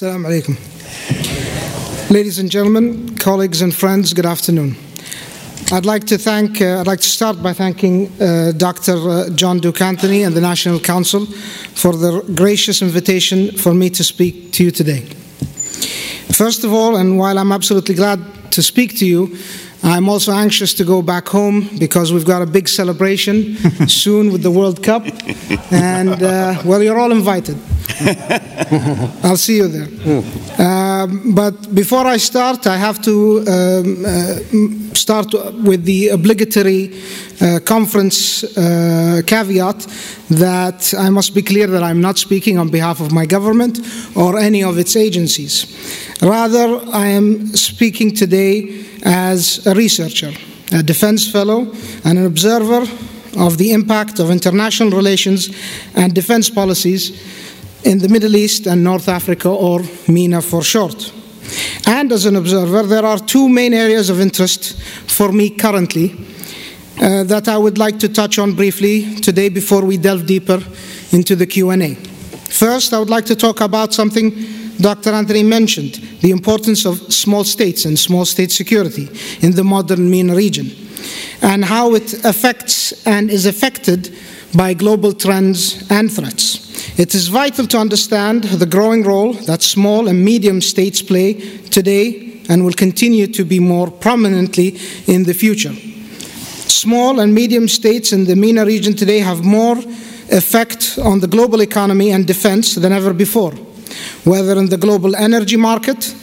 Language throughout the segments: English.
Assalamu alaikum. Ladies and gentlemen, colleagues and friends, good afternoon. I'd like to thank, uh, I'd like to start by thanking uh, Dr. Uh, John Duke Anthony and the National Council for their gracious invitation for me to speak to you today. First of all, and while I'm absolutely glad to speak to you, I'm also anxious to go back home because we've got a big celebration soon with the World Cup. And, uh, well, you're all invited. I'll see you there. Um, but before I start, I have to um, uh, start with the obligatory uh, conference uh, caveat that I must be clear that I'm not speaking on behalf of my government or any of its agencies. Rather, I am speaking today as a researcher, a defense fellow, and an observer of the impact of international relations and defense policies in the Middle East and North Africa, or MENA for short. And as an observer, there are two main areas of interest for me currently uh, that I would like to touch on briefly today before we delve deeper into the Q&A. First, I would like to talk about something Dr. Anthony mentioned, the importance of small states and small state security in the modern MENA region, and how it affects and is affected by global trends and threats. It is vital to understand the growing role that small and medium states play today and will continue to be more prominently in the future. Small and medium states in the MENA region today have more effect on the global economy and defense than ever before, whether in the global energy market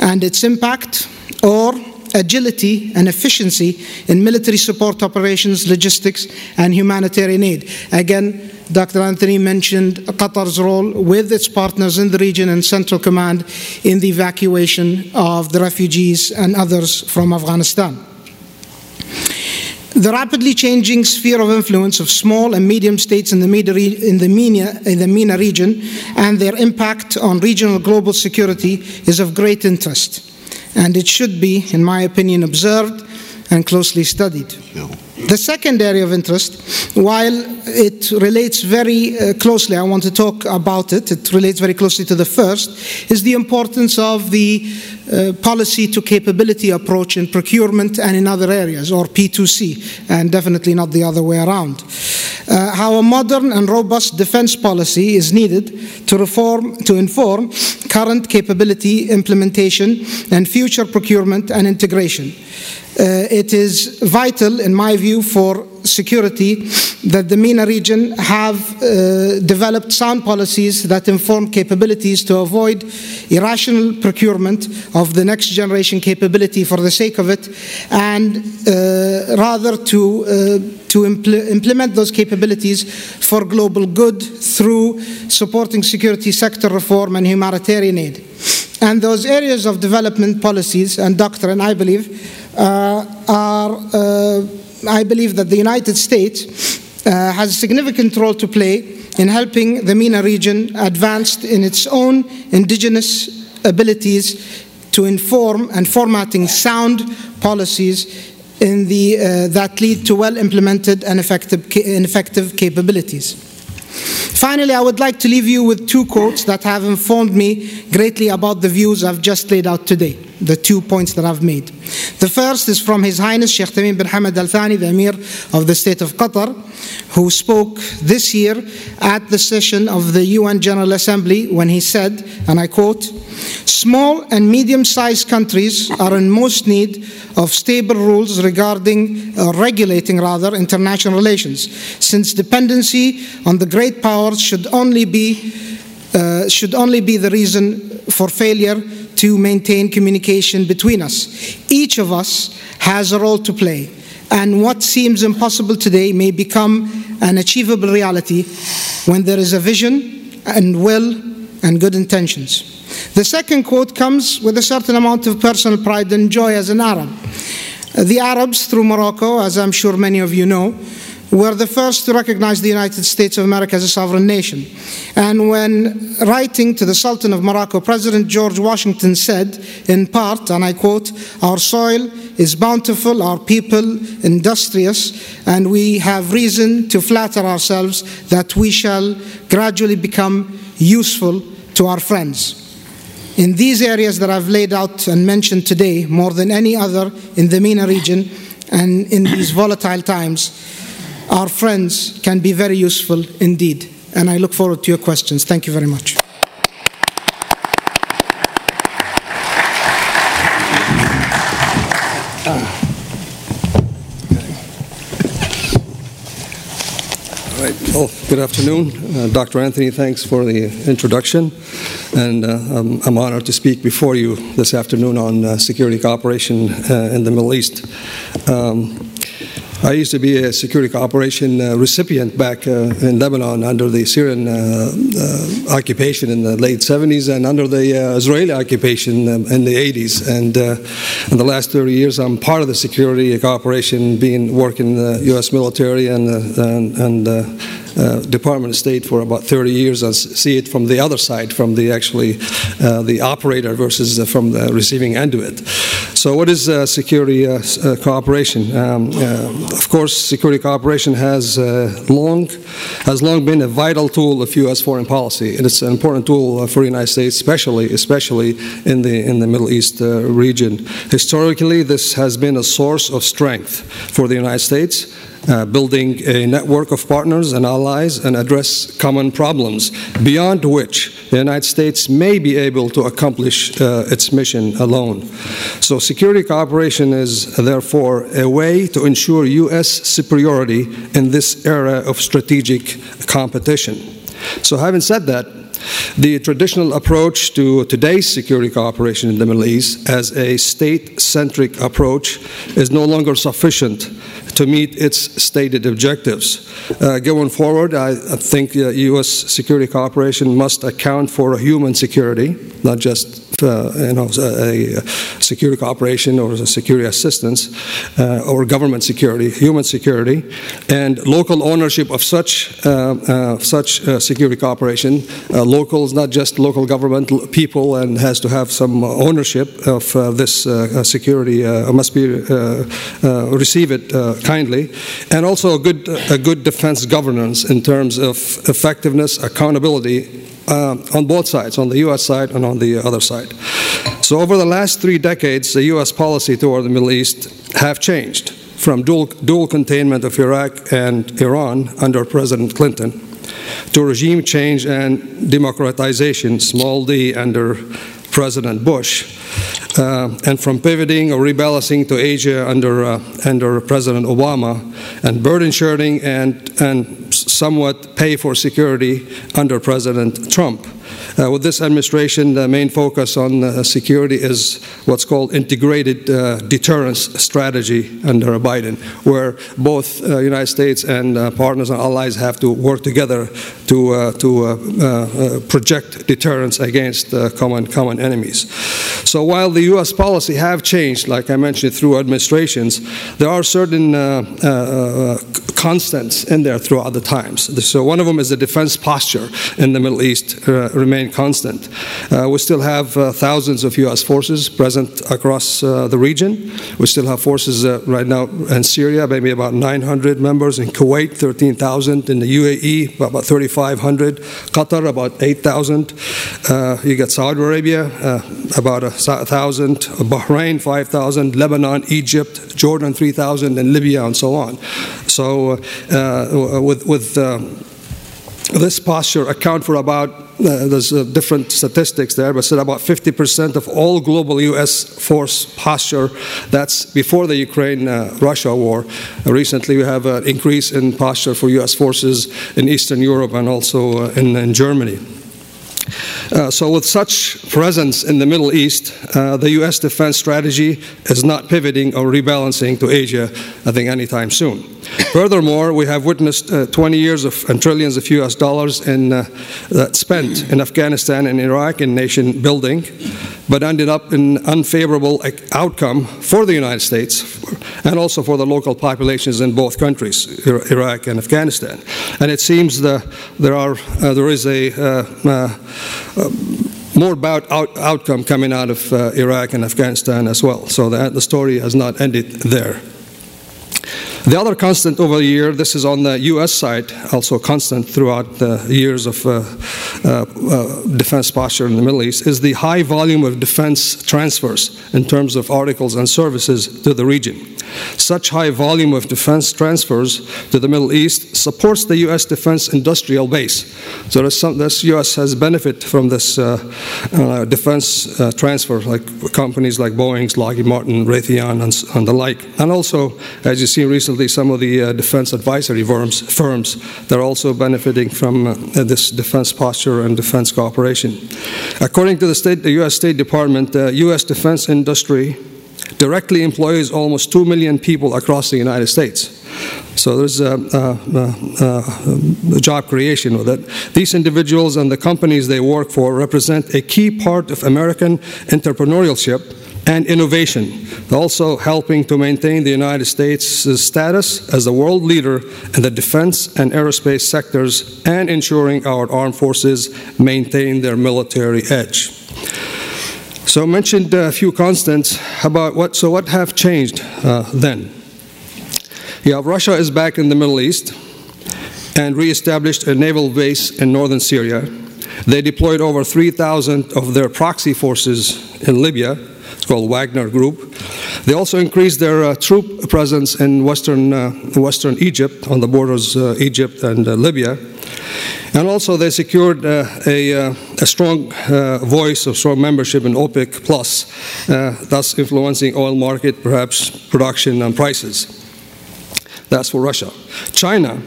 and its impact or agility and efficiency in military support operations, logistics, and humanitarian aid. Again, Dr. Anthony mentioned Qatar's role with its partners in the region and Central Command in the evacuation of the refugees and others from Afghanistan. The rapidly changing sphere of influence of small and medium states in the, MENA, in, the MENA, region and their impact on regional global security is of great interest and it should be, in my opinion, observed and closely studied. The second area of interest, while it relates very uh, closely, I want to talk about it, it relates very closely to the first, is the importance of the uh, policy to capability approach in procurement and in other areas, or P2C, and definitely not the other way around. Uh, how a modern and robust defense policy is needed to reform, to inform current capability implementation and future procurement and integration. Uh, it is vital, in my view, for security that the MENA region have uh, developed sound policies that inform capabilities to avoid irrational procurement of the next generation capability for the sake of it, and uh, rather to, uh, to impl implement those capabilities for global good through supporting security sector reform and humanitarian aid. And those areas of development policies and doctrine, I believe, uh, are, uh, I believe that the United States uh, has a significant role to play in helping the MENA region advance in its own indigenous abilities to inform and formatting sound policies the, uh, that lead to well implemented and effective, and effective capabilities. Finally, I would like to leave you with two quotes that have informed me greatly about the views I've just laid out today, the two points that I've made. The first is from His Highness Sheikh Tamim bin Hamad Al Thani, the Emir of the State of Qatar, who spoke this year at the session of the UN General Assembly when he said, and I quote, Small and medium sized countries are in most need of stable rules regarding, uh, regulating rather, international relations, since dependency on the great powers should only be, uh, should only be the reason for failure to maintain communication between us. Each of us has a role to play, and what seems impossible today may become an achievable reality when there is a vision and will and good intentions. The second quote comes with a certain amount of personal pride and joy as an Arab. The Arabs, through Morocco, as I'm sure many of you know, were the first to recognize the United States of America as a sovereign nation. And when writing to the Sultan of Morocco, President George Washington said, in part, and I quote, Our soil is bountiful, our people industrious, and we have reason to flatter ourselves that we shall gradually become useful to our friends. In these areas that I've laid out and mentioned today, more than any other in the MENA region and in these volatile times, our friends can be very useful indeed. And I look forward to your questions. Thank you very much. All right. Well, good afternoon. Uh, Dr. Anthony, thanks for the introduction. And uh, I'm, I'm, honored to speak before you this afternoon on uh, security cooperation uh, in the Middle East. Um, I used to be a security cooperation uh, recipient back uh, in Lebanon under the Syrian uh, uh occupation in the late 70s and under the uh, Israeli occupation um, in the 80s. And uh, in the last 30 years, I'm part of the security cooperation, being working in the U.S. military and, and, and uh, Department of State for about 30 years and see it from the other side, from the actually uh, the operator versus from the receiving end of it. So, what is uh, security uh, cooperation? Um, of course, security cooperation has long has long been a vital tool of U.S. foreign policy, and it's an important tool for the United States, especially especially in the in the Middle East region. Historically, this has been a source of strength for the United States uh, building a network of partners and allies and address common problems beyond which the United States may be able to accomplish uh, its mission alone. So, security cooperation is therefore a way to ensure U.S. superiority in this era of strategic competition. So, having said that, the traditional approach to today's security cooperation in the Middle East as a state centric approach is no longer sufficient to meet its stated objectives. Uh, going forward, I, I think uh, U.S. security cooperation must account for human security, not just uh, you know, a, a, security cooperation or security assistance uh, or government security, human security, and local ownership of such uh, uh such uh, security cooperation. Uh, locals, not just local government people, and has to have some ownership of this security. must be receive it kindly, and also a good a good defense governance in terms of effectiveness, accountability, uh, on both sides, on the U.S. side and on the other side. So over the last three decades, the U.S. policy toward the Middle East have changed from dual, dual containment of Iraq and Iran under President Clinton to regime change and democratization, small d, under President Bush, uh, and from pivoting or rebalancing to Asia under, uh, under President Obama, and burden sharing and, and somewhat pay for security under President Trump. Uh, with this administration, the main focus on uh, security is what's called integrated uh, deterrence strategy under Biden, where both uh, United States and uh, partners and allies have to work together to, uh, to project deterrence against common, common enemies. So while the U.S. policy have changed, like I mentioned, through administrations, there are certain constants in there throughout the times. So one of them is the defense posture in the Middle East uh, remain constant. Uh, we still have uh, thousands of U.S. forces present across uh, the region. We still have forces right now in Syria, maybe about 900 members. In Kuwait, 13,000. In the UAE, about 3,500. Qatar, about 8,000. Uh, you got Saudi Arabia, about 1,000. Bahrain, 5,000. Lebanon, Egypt, Jordan, 3,000. And Libya, and so on. So, uh, with, with this posture account for about uh, there's uh, different statistics there, but said about 50% of all global U.S. force posture. That's before the Ukraine-Russia uh, war. recently, we have an increase in posture for U.S. forces in Eastern Europe and also uh, in, in Germany. Uh, so, with such presence in the Middle East, uh, the U.S. defense strategy is not pivoting or rebalancing to Asia, I think, anytime soon. Furthermore, we have witnessed uh, 20 years of and trillions of U.S. dollars in, uh, spent in Afghanistan and Iraq in nation building, but ended up in unfavorable outcome for the United States and also for the local populations in both countries, Iraq and Afghanistan. And it seems the, there are uh, there is a uh, uh, more bad out outcome coming out of uh, Iraq and Afghanistan as well. So that the story has not ended there. The other constant over the year, this is on the U.S. side, also constant throughout the years of uh, uh, uh, defense posture in the Middle East, is the high volume of defense transfers in terms of articles and services to the region. Such high volume of defense transfers to the Middle East supports the U.S. defense industrial base. So some, this U.S. has benefit from this uh, uh, defense uh, transfer, like companies like Boeing, Lockheed Martin, Raytheon, and, and, the like. And also, as you see recently, some of the uh, defense advisory firms, firms that are also benefiting from uh, this defense posture and defense cooperation. According to the, state, the U.S. State Department, the U.S. defense industry directly employs almost 2 million people across the United States. So there's a, a, a, a, job creation with it. These individuals and the companies they work for represent a key part of American entrepreneurship and innovation, also helping to maintain the United States' status as the world leader in the defense and aerospace sectors and ensuring our armed forces maintain their military edge. So I mentioned a few constants about what, so what have changed uh, then? Yeah, Russia is back in the Middle East and reestablished a naval base in northern Syria. They deployed over 3,000 of their proxy forces in Libya. It's called Wagner Group. They also increased their uh, troop presence in western, uh, western Egypt, on the borders uh, Egypt and uh, Libya. And also, they secured uh, a, uh, a, strong voice, of strong membership in OPEC Plus, thus influencing oil market, perhaps production and prices. That's for Russia. China.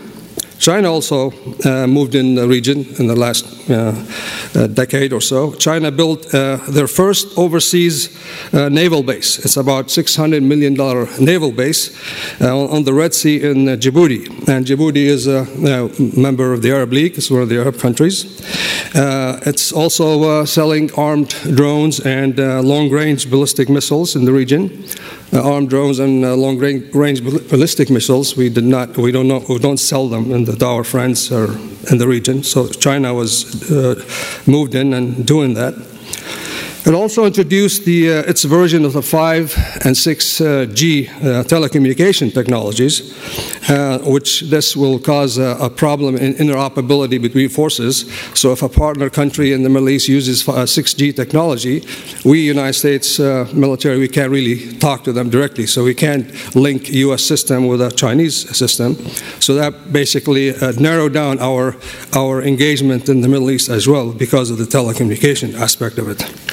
China also uh, moved in the region in the last uh, uh, decade or so. China built uh, their first overseas uh, naval base. It's about $600 million naval base on the Red Sea in Djibouti. And Djibouti is a, member of the Arab League, it's one of the Arab countries. It's also selling armed drones and long range ballistic missiles in the region. Uh, armed drones and uh, long range ballistic missiles. We did not, we don't know, we don't sell them, and our friends are in the region. So China was uh, moved in and doing that. It also introduced the, uh, its version of the 5 and 6G uh, uh, telecommunication technologies, uh, which this will cause a, a, problem in interoperability between forces. So if a partner country in the Middle East uses 6G uh, technology, we, United States uh, military, we can't really talk to them directly. So we can't link U.S. system with a Chinese system. So that basically narrowed down our, our engagement in the Middle East as well because of the telecommunication aspect of it.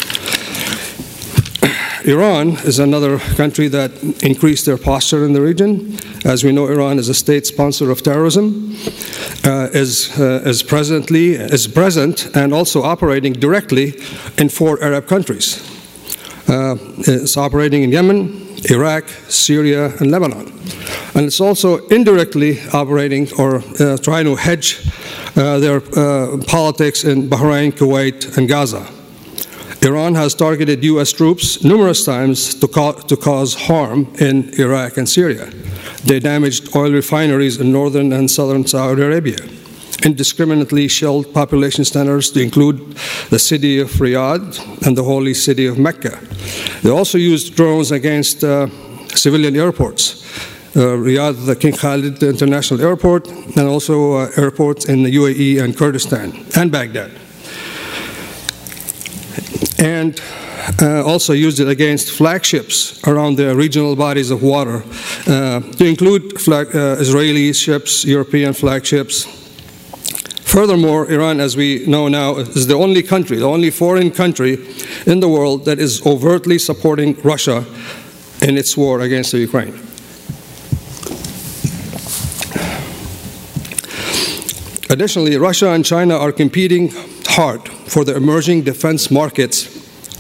Iran is another country that increased their posture in the region. As we know, Iran is a state sponsor of terrorism, uh, is, uh, is presently is present and also operating directly in four Arab countries. Uh, it's operating in Yemen, Iraq, Syria, and Lebanon. And it's also indirectly operating or uh, trying to hedge uh, their uh, politics in Bahrain, Kuwait, and Gaza. Iran has targeted U.S. troops numerous times to, ca to, cause harm in Iraq and Syria. They damaged oil refineries in northern and southern Saudi Arabia, indiscriminately shelled population centers to include the city of Riyadh and the holy city of Mecca. They also used drones against uh, civilian airports. Uh, Riyadh, the King Khalid International Airport, and also uh, airports in the UAE and Kurdistan and Baghdad and uh, also used it against flagships around the regional bodies of water, uh, to include flag, uh, Israeli ships, European flagships. Furthermore, Iran, as we know now, is the only country, the only foreign country in the world that is overtly supporting Russia in its war against Ukraine. Additionally, Russia and China are competing hard for the emerging defense markets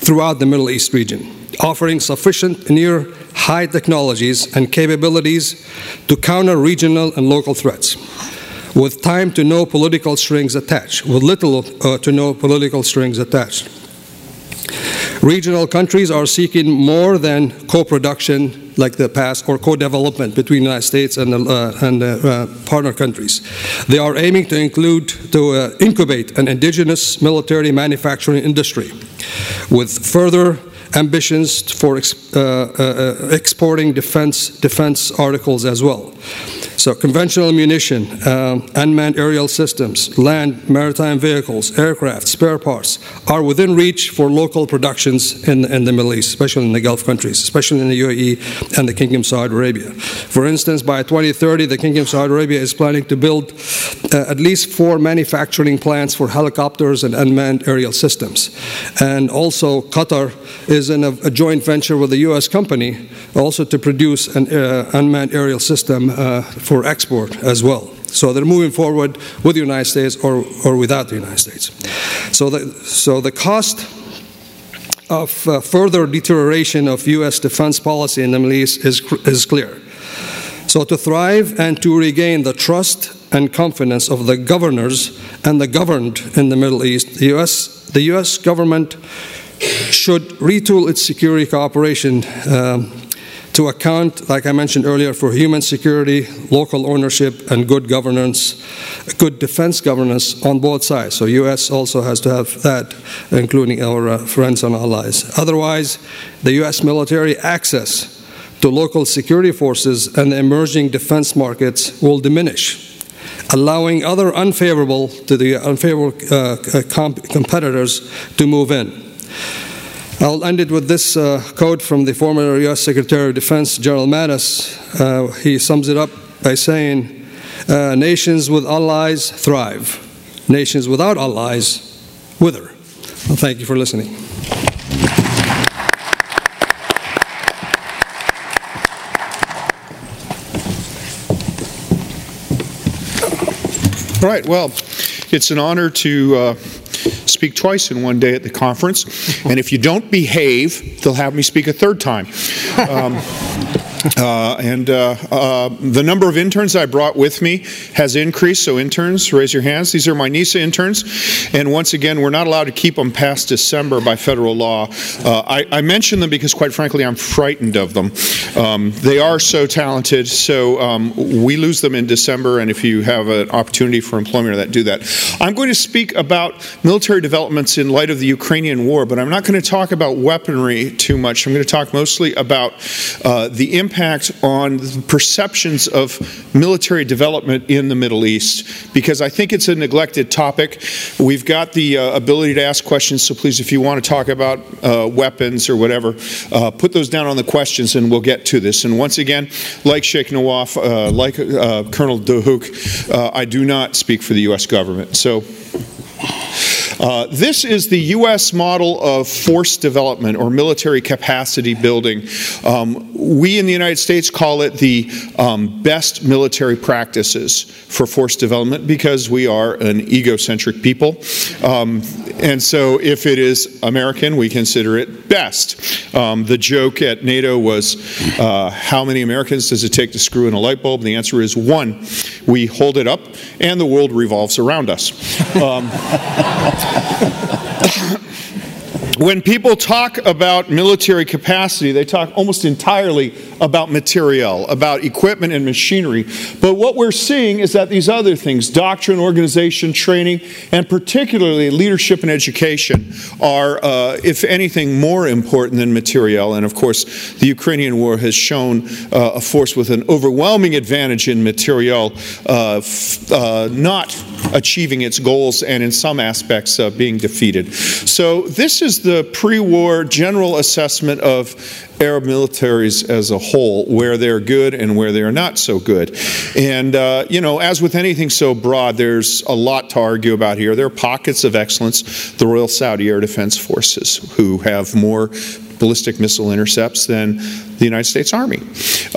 throughout the Middle East region, offering sufficient near high technologies and capabilities to counter regional and local threats, with time to no political strings attached, with little uh, to no political strings attached. Regional countries are seeking more than co production like the past or co development between the United States and, uh, and uh, partner countries. They are aiming to include, to uh, incubate an indigenous military manufacturing industry with further ambitions for ex- uh, uh, exporting defense, defense articles as well. So, conventional ammunition, um, unmanned aerial systems, land, maritime vehicles, aircraft, spare parts are within reach for local productions in, in the Middle East, especially in the Gulf countries, especially in the UAE and the Kingdom of Saudi Arabia. For instance, by 2030, the Kingdom of Saudi Arabia is planning to build uh, at least four manufacturing plants for helicopters and unmanned aerial systems. And also, Qatar is in a, a joint venture with a U.S. company also to produce an uh, unmanned aerial system uh, for export as well. So they're moving forward with the United States or, or without the United States. So the, so the cost of uh, further deterioration of U.S. defense policy in the Middle East is, is clear. So to thrive and to regain the trust and confidence of the governors and the governed in the Middle East, the U.S. The U.S. government should retool its security cooperation um, to account, like I mentioned earlier, for human security, local ownership, and good governance, good defense governance on both sides. So, U.S. also has to have that, including our uh, friends and allies. Otherwise, the U.S. military access to local security forces and emerging defense markets will diminish allowing other unfavorable to the unfavorable uh, comp- competitors to move in. I'll end it with this uh, quote from the former U.S. Secretary of Defense, General Mattis. Uh, he sums it up by saying, uh, Nations with allies thrive, nations without allies wither. Well, thank you for listening. All right, well, it's an honor to uh, speak twice in one day at the conference. And if you don't behave, they'll have me speak a third time. Um, uh, and uh, uh, the number of interns I brought with me has increased. So, interns, raise your hands. These are my NESA interns. And once again, we're not allowed to keep them past December by federal law. Uh, I, I, mention them because, quite frankly, I'm frightened of them. Um, they are so talented. So, um, we lose them in December. And if you have an opportunity for employment, that do that. I'm going to speak about military developments in light of the Ukrainian war, but I'm not going to talk about weaponry too much. I'm going to talk mostly about uh, the impact impact on perceptions of military development in the Middle East because I think it's a neglected topic. We've got the uh, ability to ask questions, so please, if you want to talk about uh, weapons or whatever, uh, put those down on the questions and we'll get to this. And once again, like Sheikh Nawaf, uh, like uh, Colonel Dahouk, uh, I do not speak for the U.S. government. So uh, this is the U.S. model of force development or military capacity building. Um, we in the United States call it the um, best military practices for force development because we are an egocentric people. Um, and so if it is American, we consider it best. Um, the joke at NATO was uh, how many Americans does it take to screw in a light bulb? And the answer is one. We hold it up, and the world revolves around us. When people talk about military capacity, they talk almost entirely about materiel, about equipment and machinery. But what we're seeing is that these other things, doctrine, organization, training, and particularly leadership and education, are, uh, if anything, more important than materiel. And of course, the Ukrainian war has shown uh, a force with an overwhelming advantage in materiel, uh, uh, not achieving its goals and in some aspects uh, being defeated. So, this is the pre war general assessment of Arab militaries as a whole, where they're good and where they're not so good. And, uh, you know, as with anything so broad, there's a lot to argue about here. There are pockets of excellence. The Royal Saudi Air Defense Forces, who have more ballistic missile intercepts than the United States Army,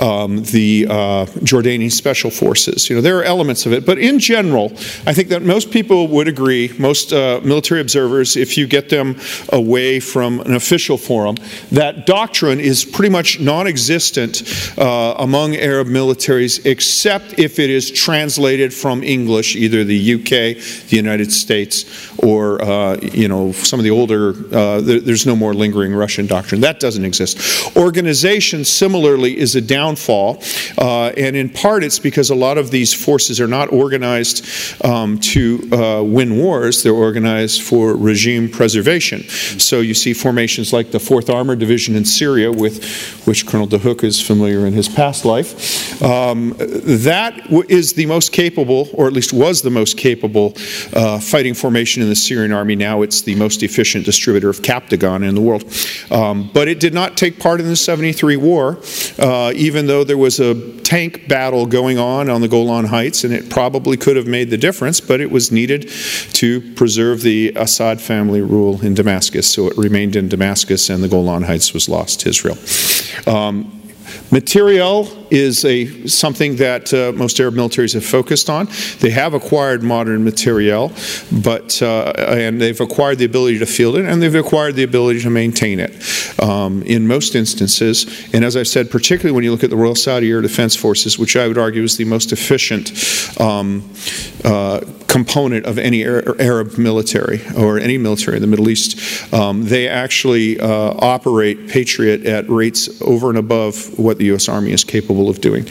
um, the uh, Jordanian Special Forces. You know, there are elements of it, but in general, I think that most people would agree, most uh, military observers, if you get them away from an official forum, that doctrine is pretty much non existent uh, among Arab militaries except if it is translated from English, either the UK, the United States, or uh, you know some of the older. Uh, there, there's no more lingering Russian doctrine. That doesn't exist. Organization similarly is a downfall, uh, and in part it's because a lot of these forces are not organized um, to uh, win wars. They're organized for regime preservation. So you see formations like the Fourth Armored Division in Syria, with which Colonel DeHook is familiar in his past life. Um, that is the most capable, or at least was the most capable, uh, fighting formation in the Syrian army. Now it's the most efficient distributor of Captagon in the world. Um, but it did not take part in the 73 war, uh, even though there was a tank battle going on on the Golan Heights, and it probably could have made the difference, but it was needed to preserve the Assad family rule in Damascus. So it remained in Damascus, and the Golan Heights was lost to Israel. Um, Materiel is a, something that uh, most Arab militaries have focused on. They have acquired modern materiel, but uh, and they've acquired the ability to field it, and they've acquired the ability to maintain it. Um, in most instances, and as I've said, particularly when you look at the Royal Saudi Air Defense Forces, which I would argue is the most efficient um, uh, component of any Arab military or any military in the Middle East, um, they actually uh, operate Patriot at rates over and above what the U.S. Army is capable of doing.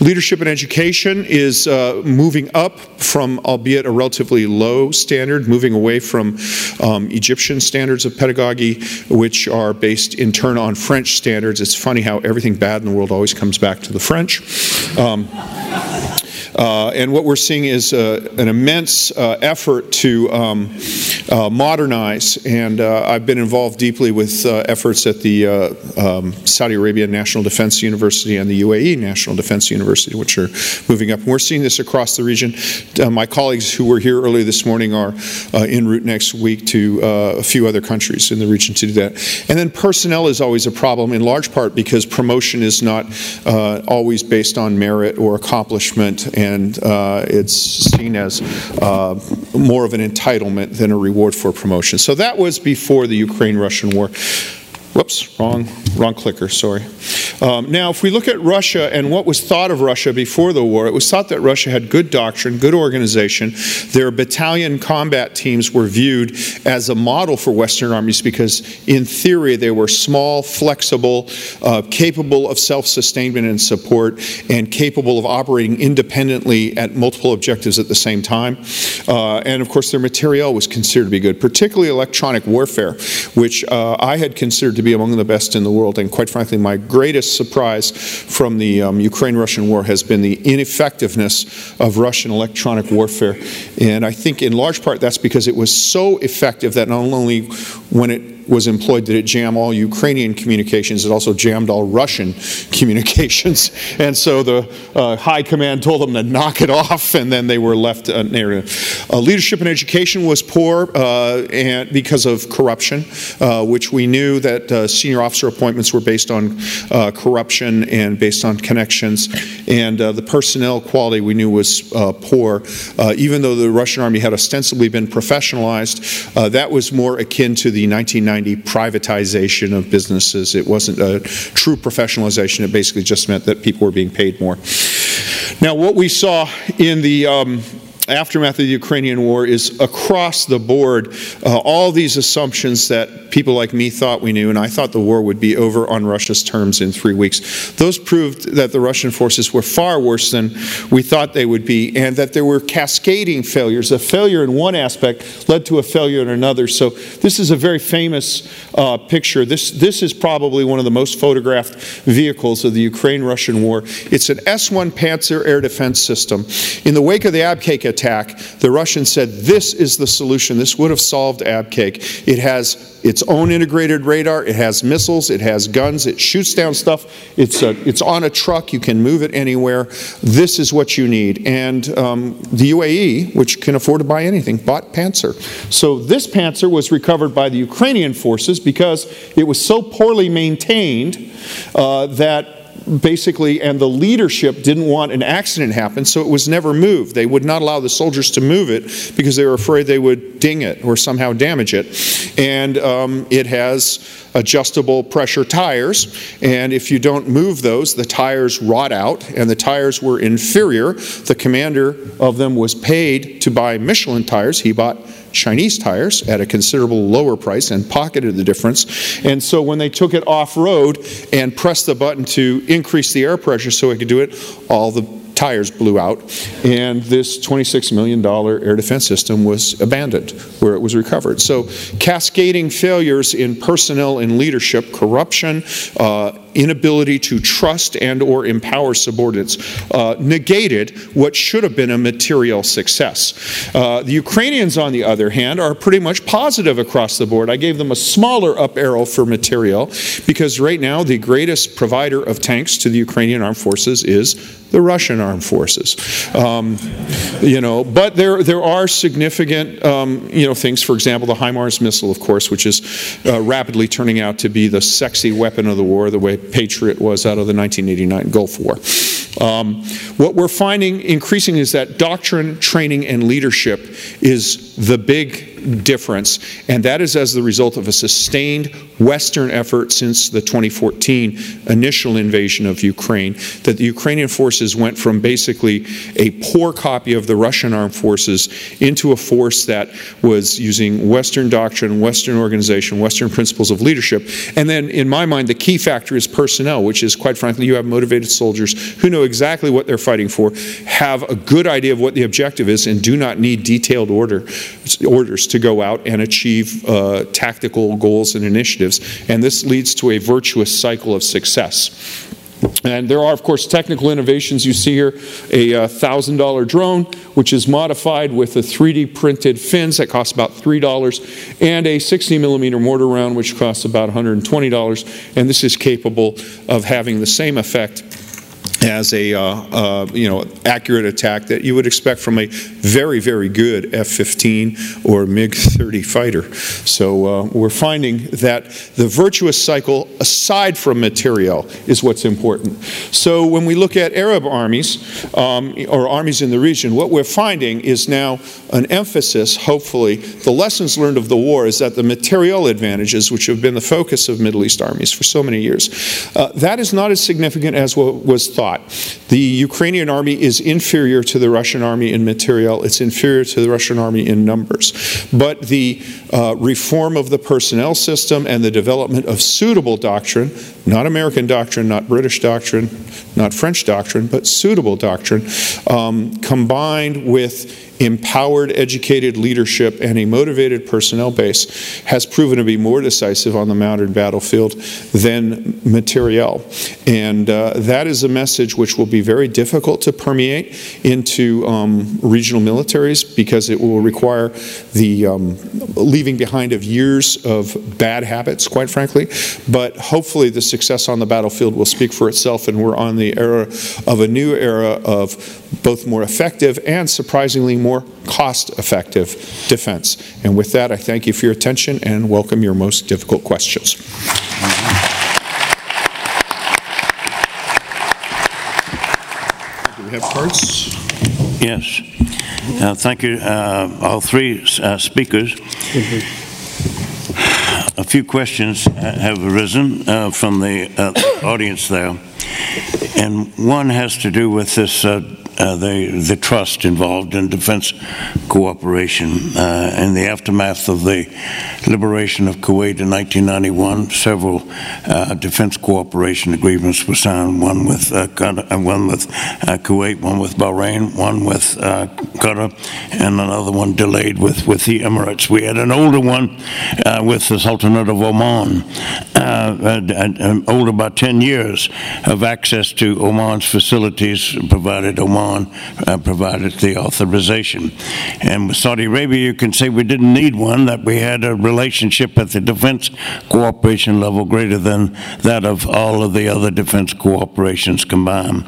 Leadership and education is uh, moving up from, albeit a relatively low standard, moving away from um, Egyptian standards of pedagogy, which are based in turn on French standards. It's funny how everything bad in the world always comes back to the French. Um, and what we're seeing is uh, an immense uh, effort to um, uh, modernize. And uh, I've been involved deeply with uh, efforts at the um, Saudi Arabia National Defense University and the UAE National Defense University, which are moving up. And we're seeing this across the region. my colleagues who were here earlier this morning are en route next week to a few other countries in the region to do that. And then personnel is always a problem, in large part because promotion is not always based on merit or accomplishment and uh, it's seen as uh, more of an entitlement than a reward for promotion. So that was before the Ukraine Russian war. Whoops, wrong, wrong clicker, sorry. Um, now, if we look at Russia and what was thought of Russia before the war, it was thought that Russia had good doctrine, good organization. Their battalion combat teams were viewed as a model for Western armies because, in theory, they were small, flexible, uh, capable of self sustainment and support, and capable of operating independently at multiple objectives at the same time. Uh, and of course, their materiel was considered to be good, particularly electronic warfare, which uh, I had considered to to be among the best in the world. And quite frankly, my greatest surprise from the um, Ukraine Russian war has been the ineffectiveness of Russian electronic warfare. And I think in large part that's because it was so effective that not only when it was employed did it jam all Ukrainian communications. It also jammed all Russian communications. And so the uh, high command told them to knock it off, and then they were left uh, uh, leadership and education was poor uh, and because of corruption, uh, which we knew that uh, senior officer appointments were based on corruption and based on connections. And the personnel quality we knew was poor. even though the Russian army had ostensibly been professionalized, that was more akin to the 1990 1990 privatization of businesses. It wasn't a true professionalization. It basically just meant that people were being paid more. Now, what we saw in the um, aftermath of the Ukrainian war is across the board uh, all these assumptions that people like me thought we knew, and I thought the war would be over on Russia's terms in three weeks. Those proved that the Russian forces were far worse than we thought they would be, and that there were cascading failures. A failure in one aspect led to a failure in another. So this is a very famous uh, picture. This, this is probably one of the most photographed vehicles of the Ukraine-Russian war. It's an S-1 Pantsir air defense system. In the wake of the Abqaiq attack, the Russians said, this is the solution. This would have solved Abqaiq. It has its own integrated radar, it has missiles, it has guns, it shoots down stuff, it's, a, it's on a truck, you can move it anywhere. This is what you need. And um, the UAE, which can afford to buy anything, bought Pantsir. So this Pantsir was recovered by the Ukrainian forces because it was so poorly maintained uh, that basically, and the leadership didn't want an accident happen, so it was never moved. They would not allow the soldiers to move it because they were afraid they would ding it or somehow damage it. And um, it has adjustable pressure tires, and if you don't move those, the tires rot out, and the tires were inferior. The commander of them was paid to buy Michelin tires. He bought Chinese tires at a considerable lower price and pocketed the difference. And so when they took it off road and pressed the button to increase the air pressure so it could do it, all the tires blew out, and this $26 million air defense system was abandoned where it was recovered. So, cascading failures in personnel and leadership, corruption, uh, inability to trust and or empower subordinates uh, negated what should have been a material success. Uh, the Ukrainians, on the other hand, are pretty much positive across the board. I gave them a smaller up arrow for material because right now the greatest provider of tanks to the Ukrainian armed forces is the Russian armed forces. Um, you know, but there there are significant um, you know things. For example, the HIMARS missile, of course, which is uh, rapidly turning out to be the sexy weapon of the war, the way Patriot was out of the 1989 Gulf War. Um, what we're finding increasing is that doctrine, training, and leadership is the big difference, and that is as the result of a sustained Western effort since the 2014 initial invasion of Ukraine. That the Ukrainian forces went from basically a poor copy of the Russian armed forces into a force that was using Western doctrine, Western organization, Western principles of leadership. And then, in my mind, the key factor is personnel, which is quite frankly, you have motivated soldiers who know exactly what they're fighting for, have a good idea of what the objective is, and do not need detailed order, orders to go out and achieve uh, tactical goals and initiatives. And this leads to a virtuous cycle of success. And there are, of course, technical innovations. You see here a $1,000 drone, which is modified with a 3D printed fins that costs about $3, and a 60 millimeter mortar round, which costs about $120. And this is capable of having the same effect as a uh, uh, you know accurate attack that you would expect from a very very good F-15 or MiG-30 fighter. So uh, we're finding that the virtuous cycle, aside from material, is what's important. So when we look at Arab armies um, or armies in the region, what we're finding is now an emphasis. Hopefully, the lessons learned of the war is that the material advantages, which have been the focus of Middle East armies for so many years, uh, that is not as significant as what was thought. The Ukrainian army is inferior to the Russian army in material, it's inferior to the Russian army in numbers. But the uh, reform of the personnel system and the development of suitable doctrine, not American doctrine, not British doctrine, not French doctrine, but suitable doctrine, um, combined with empowered, educated leadership and a motivated personnel base has proven to be more decisive on the mounted battlefield than materiel. And uh, that is a message which will be very difficult to permeate into um, regional militaries because it will require the um, leaving behind of years of bad habits, quite frankly. But hopefully, the success on the battlefield will speak for itself, and we're on the era of a new era of both more effective and surprisingly more cost effective defense. And with that, I thank you for your attention and welcome your most difficult questions. Do we have cards? Yes. Uh, thank you, uh, all three uh, speakers. A few questions have arisen uh, from the uh, audience there, and one has to do with this uh, the, trust involved in defense cooperation. Uh, in the aftermath of the liberation of Kuwait in 1991, several uh, defense cooperation agreements were signed, one with, uh, uh, one with Kuwait, one with Bahrain, one with Qatar, and another one delayed with, with the Emirates. We had an older one with the Sultanate of Oman, older by 10 years, of access to Oman's facilities, provided Oman uh, provided the authorization. And with Saudi Arabia, you can say we didn't need one, that we had a relationship at the defense cooperation level greater than that of all of the other defense cooperations combined.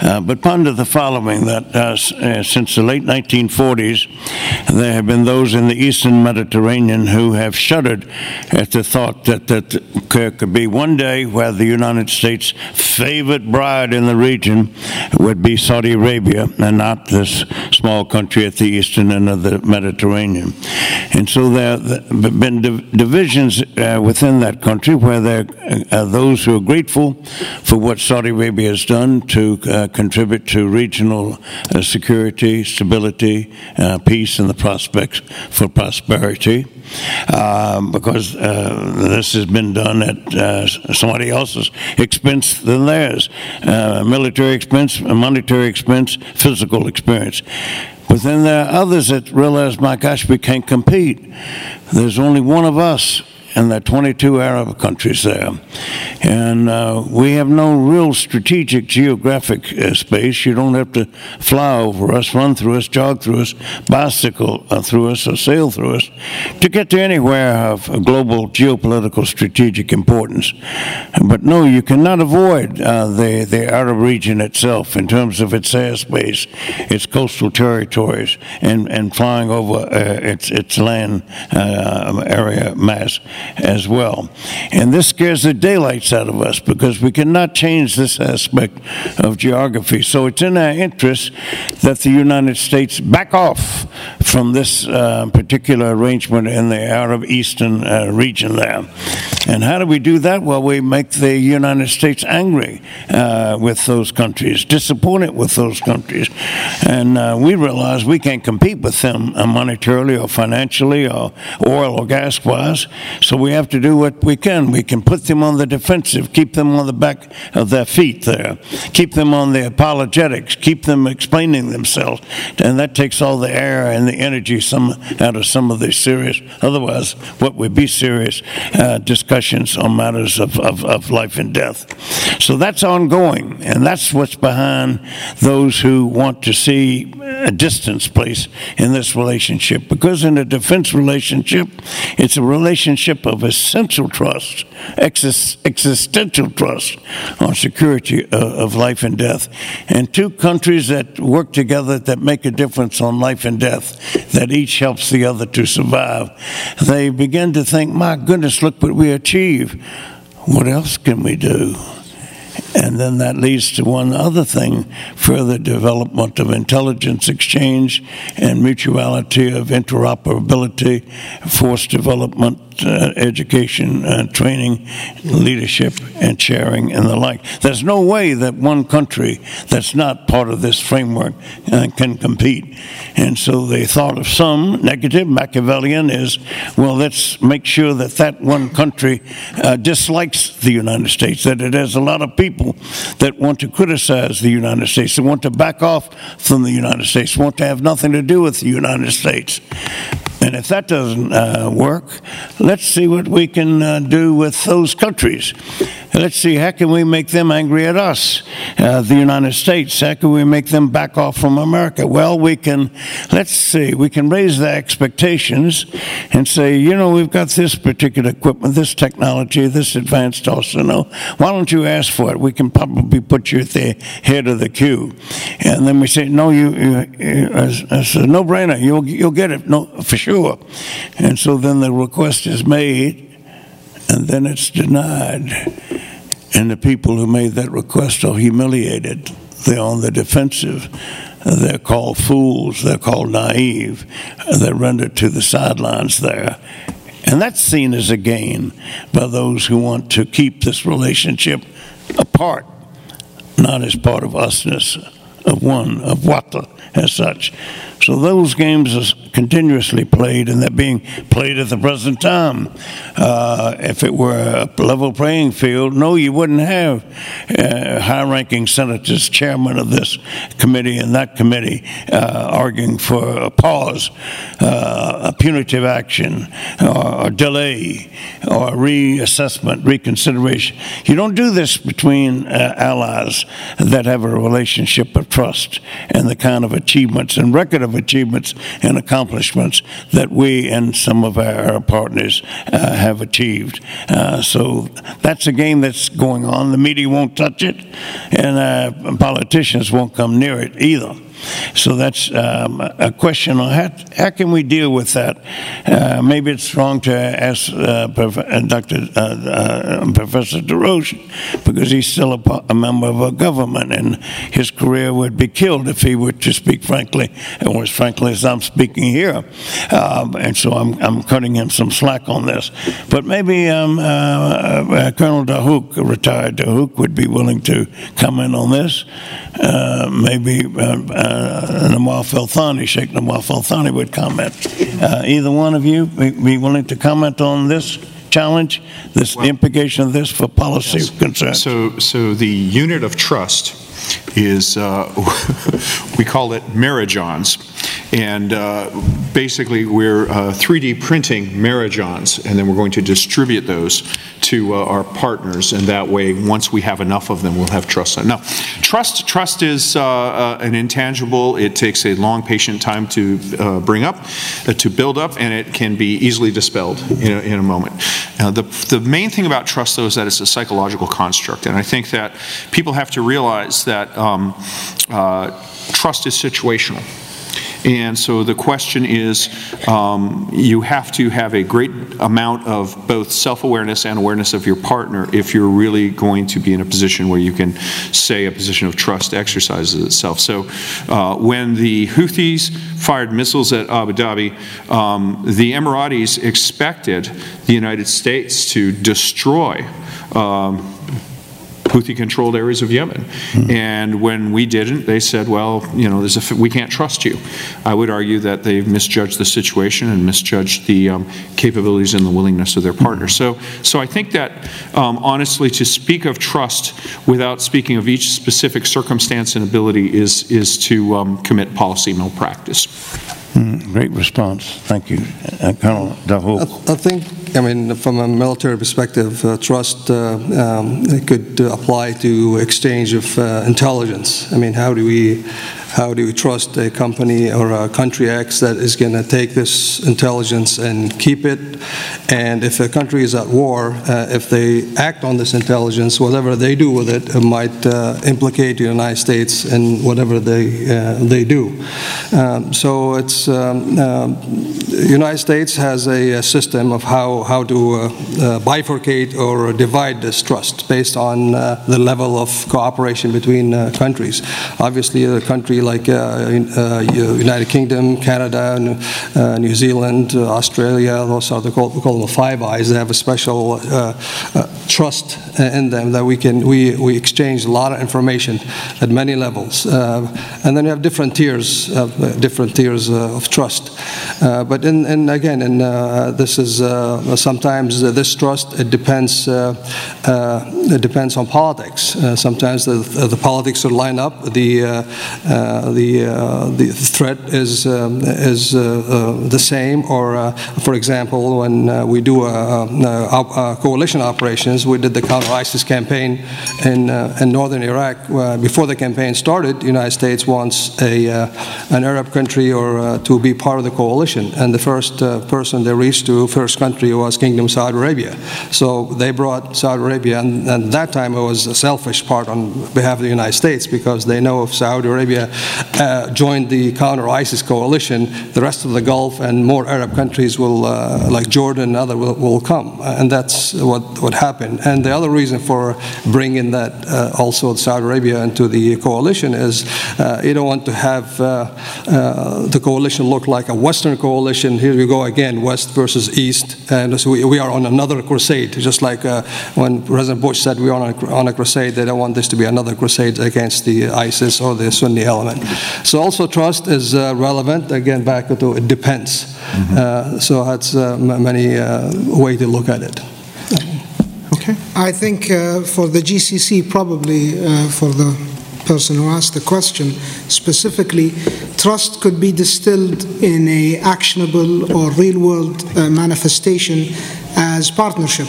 Uh, but ponder the following that uh, uh since the late 1940s, there have been those in the eastern Mediterranean who have shuddered at the thought that, that there could be one day where the United States' favorite bride in the region would be Saudi Arabia and not this small country at the eastern end of the Mediterranean. And so there have been divisions uh, within that country where there are those who are grateful for what Saudi Arabia has done to uh, contribute to regional uh, security, stability, uh, peace, and the prospects for prosperity. Um, because uh, this has been done at uh, somebody else's expense than theirs uh, military expense, monetary expense, physical experience. But then there are others that realize, my gosh, we can't compete. There's only one of us and the 22 Arab countries there. And uh, we have no real strategic geographic uh, space. You don't have to fly over us, run through us, jog through us, bicycle uh, through us, or sail through us to get to anywhere of global geopolitical strategic importance. But no, you cannot avoid uh, the, the Arab region itself in terms of its airspace, its coastal territories, and, and flying over uh, its, its land uh, area mass as well. And this scares the daylights out of us because we cannot change this aspect of geography. So it's in our interest that the United States back off from this uh, particular arrangement in the Arab Eastern uh, region there. And how do we do that? Well, we make the United States angry uh, with those countries, disappointed with those countries. And uh, we realize we can't compete with them uh, monetarily or financially or oil or gas wise. So we have to do what we can. We can put them on the defensive, keep them on the back of their feet there, keep them on the apologetics, keep them explaining themselves. And that takes all the air and the energy some out of some of the serious, otherwise, what would be serious uh, discussions on matters of, of, of life and death. So that's ongoing, and that's what's behind those who want to see a distance place in this relationship. Because in a defense relationship, it's a relationship of essential trust, existential trust on security uh, of life and death. And two countries that work together that make a difference on life and death, that each helps the other to survive, they begin to think, my goodness, look what we achieve. What else can we do? And then that leads to one other thing further development of intelligence exchange and mutuality of interoperability, force development, uh, education, uh, training, leadership, and sharing, and the like. There's no way that one country that's not part of this framework uh, can compete. And so the thought of some negative, Machiavellian, is well, let's make sure that that one country uh, dislikes the United States, that it has a lot of people that want to criticize the United States, that want to back off from the United States, want to have nothing to do with the United States. And if that doesn't uh, work, let's see what we can uh, do with those countries. Let's see how can we make them angry at us, uh, the United States. How can we make them back off from America? Well, we can. Let's see. We can raise their expectations and say, you know, we've got this particular equipment, this technology, this advanced arsenal. Why don't you ask for it? We can probably put you at the head of the queue. And then we say, no, you, you it's a no-brainer. You'll you'll get it. No, for sure. And so then the request is made, and then it's denied. And the people who made that request are humiliated. They're on the defensive. They're called fools. They're called naive. They're rendered to the sidelines there. And that's seen as a gain by those who want to keep this relationship apart, not as part of usness, of one, of Wata as such. So those games are continuously played, and they're being played at the present time. Uh, if it were a level playing field, no, you wouldn't have uh, high-ranking senators, chairman of this committee and that committee, uh, arguing for a pause, uh, a punitive action, or a delay, or a reassessment, reconsideration. You don't do this between uh, allies that have a relationship of trust and the kind of achievements and record of achievements and accomplishments that we and some of our partners uh, have achieved. Uh, so that's a game that's going on. The media won't touch it, and uh, politicians won't come near it either. So that's um, a question on how, how can we deal with that? Uh, maybe it's wrong to ask uh, Prof, uh, Dr. Uh, uh, Professor DeRoche because he's still a, a, member of a government and his career would be killed if he were to speak frankly, or as frankly as I'm speaking here. Um, and so I'm, I'm cutting him some slack on this. But maybe um, uh, Colonel Dahouk, retired Dahouk, would be willing to comment on this. maybe uh, Nawaf al Sheikh Nawaf al would comment. Uh, either one of you be, be, willing to comment on this challenge, this well, the implication of this for policy yes. concerns? So, so the unit of trust is uh, we call it Marigons. And uh, basically, we're uh, 3D printing Marigons, and then we're going to distribute those to uh, our partners. And that way, once we have enough of them, we'll have trust. Now, trust trust is uh, uh, an intangible. It takes a long, patient time to uh, bring up, to build up, and it can be easily dispelled in a, in a moment. The, the main thing about trust, though, is that it's a psychological construct. And I think that people have to realize that um, trust is situational. And so the question is um, you have to have a great amount of both self awareness and awareness of your partner if you're really going to be in a position where you can say a position of trust exercises itself. So uh, when the Houthis fired missiles at Abu Dhabi, um, the Emiratis expected the United States to destroy. Um, Houthi controlled areas of Yemen. Mm-hmm. And when we didn't, they said, well, you know, a, we can't trust you. I would argue that they misjudged the situation and misjudged the um, capabilities and the willingness of their partners. So, so I think that, um, honestly, to speak of trust without speaking of each specific circumstance and ability is, is to um, commit policy malpractice. Mm, great response. Thank you. Uh, Colonel Dahouk. I, I think I mean, from a military perspective, uh, trust uh, um, could apply to exchange of uh, intelligence. I mean, how do we how do we trust a company or a country X that is going to take this intelligence and keep it? And if a country is at war, uh, if they act on this intelligence, whatever they do with it, it might uh, implicate the United States in whatever they uh, they do. Um, so it's um, uh, United States has a, a, system of how how to uh, uh, bifurcate or divide this trust based on the level of cooperation between countries. Obviously, a country like uh, uh, United Kingdom, Canada, uh, New Zealand, Australia. Those are the we call them the Five Eyes. They have a special trust uh, in them that we can we, we exchange a lot of information at many levels. Uh, and then you have different tiers, of, uh, different tiers of trust. but in, in, again, in, this is sometimes this trust it depends it depends on politics. sometimes the, the politics will line up. The uh, the uh, the threat is um, is uh, the same. Or, for example, when we do a coalition operations, we did the counter-ISIS campaign in uh, in northern Iraq. Uh, before the campaign started, the United States wants a uh, an Arab country or to be part of the coalition, and the first person they reached to, first country, was Kingdom Saudi Arabia. So they brought Saudi Arabia, and, and that time it was a selfish part on behalf of the United States because they know if Saudi Arabia uh, joined the counter ISIS coalition, the rest of the Gulf and more Arab countries will, uh, like Jordan and other, will, will, come. And that's what, what happened. And the other reason for bringing that uh, also Saudi Arabia into the coalition is uh, you don't want to have uh, uh, the coalition look like a Western coalition. Here we go again, West versus East. And so we, we are on another crusade, just like when President Bush said we are on a, on a crusade, they don't want this to be another crusade against the ISIS or the Sunni element. So also trust is uh, relevant. Again, back to it depends. Mm-hmm. Uh, so that's uh, many uh, way to look at it. Okay. I think uh, for the GCC, probably uh, for the person who asked the question specifically, trust could be distilled in a actionable or real world manifestation as partnership.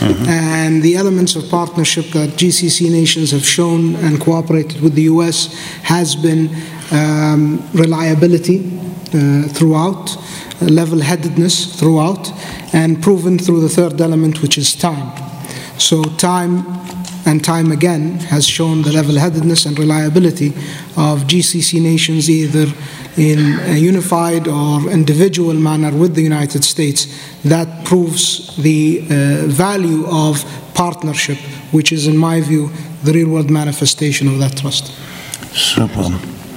Mm-hmm. And the elements of partnership that GCC nations have shown and cooperated with the US has been um, reliability uh, throughout, level headedness throughout, and proven through the third element, which is time. So, time and time again has shown the level headedness and reliability of GCC nations, either in a unified or individual manner with the United States. That proves the uh, value of partnership, which is, in my view, the real world manifestation of that trust. Super.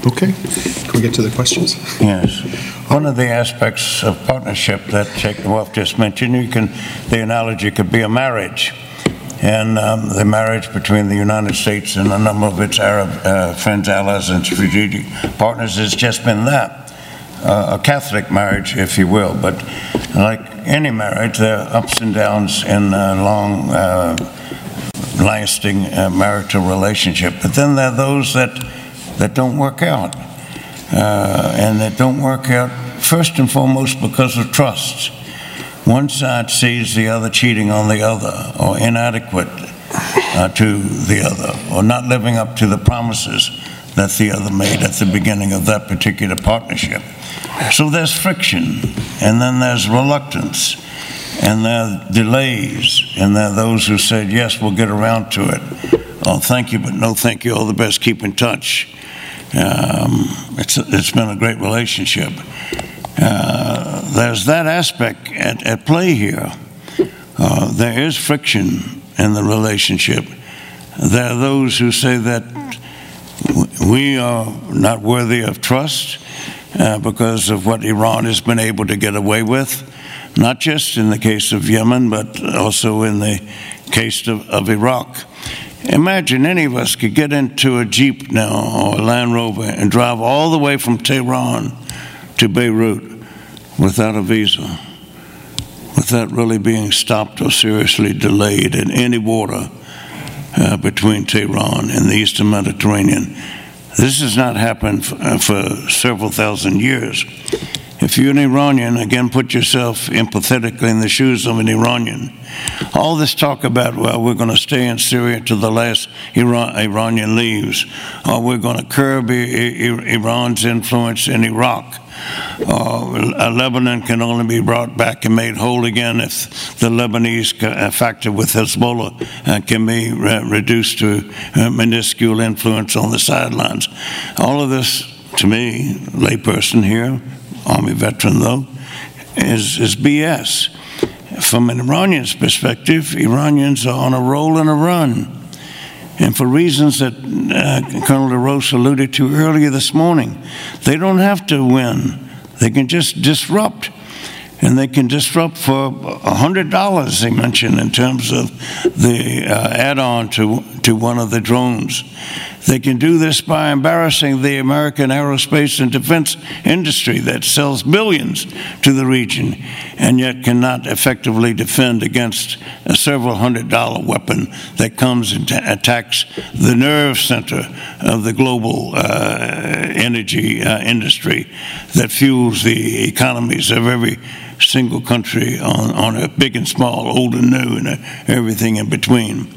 Okay. Can we get to the questions? Yes. One of the aspects of partnership that Sheikh Nawaf just mentioned, you can, the analogy could be a marriage. And um, the marriage between the United States and a number of its Arab uh, friends, allies, and strategic partners has just been that. Uh, a Catholic marriage, if you will. But like any marriage, there are ups and downs in a long, uh, lasting uh, marital relationship. But then there are those that, that don't work out. Uh, and that don't work out first and foremost because of trust. One side sees the other cheating on the other or inadequate uh, to the other or not living up to the promises that the other made at the beginning of that particular partnership. So there's friction, and then there's reluctance, and there are delays, and there are those who said, Yes, we'll get around to it. Oh, thank you, but no thank you. All the best. Keep in touch. Um, it's, it's been a great relationship. Uh, there's that aspect at, at play here. Uh, there is friction in the relationship. There are those who say that we are not worthy of trust uh, because of what Iran has been able to get away with, not just in the case of Yemen, but also in the case of, of Iraq. Imagine any of us could get into a Jeep now or a Land Rover and drive all the way from Tehran to Beirut without a visa, without really being stopped or seriously delayed in any water uh, between Tehran and the Eastern Mediterranean. This has not happened for, uh, for several thousand years. If you're an Iranian, again, put yourself empathetically in the shoes of an Iranian. All this talk about, well, we're going to stay in Syria till the last Iran, Iranian leaves, or we're going to curb Iran's influence in Iraq. Uh, Lebanon can only be brought back and made whole again if the Lebanese uh, factor with Hezbollah uh, can be re- reduced to minuscule influence on the sidelines. All of this, to me, layperson here, Army veteran though, is, is BS. From an Iranian's perspective, Iranians are on a roll and a run. And for reasons that uh, Colonel DeRoche alluded to earlier this morning, they don't have to win. They can just disrupt. And they can disrupt for $100, they mentioned, in terms of the uh, add on to, to one of the drones. They can do this by embarrassing the American aerospace and defense industry that sells billions to the region and yet cannot effectively defend against a several hundred dollar weapon that comes and attacks the nerve center of the global uh, energy uh, industry that fuels the economies of every single country on, on a big and small, old and new, and uh, everything in between.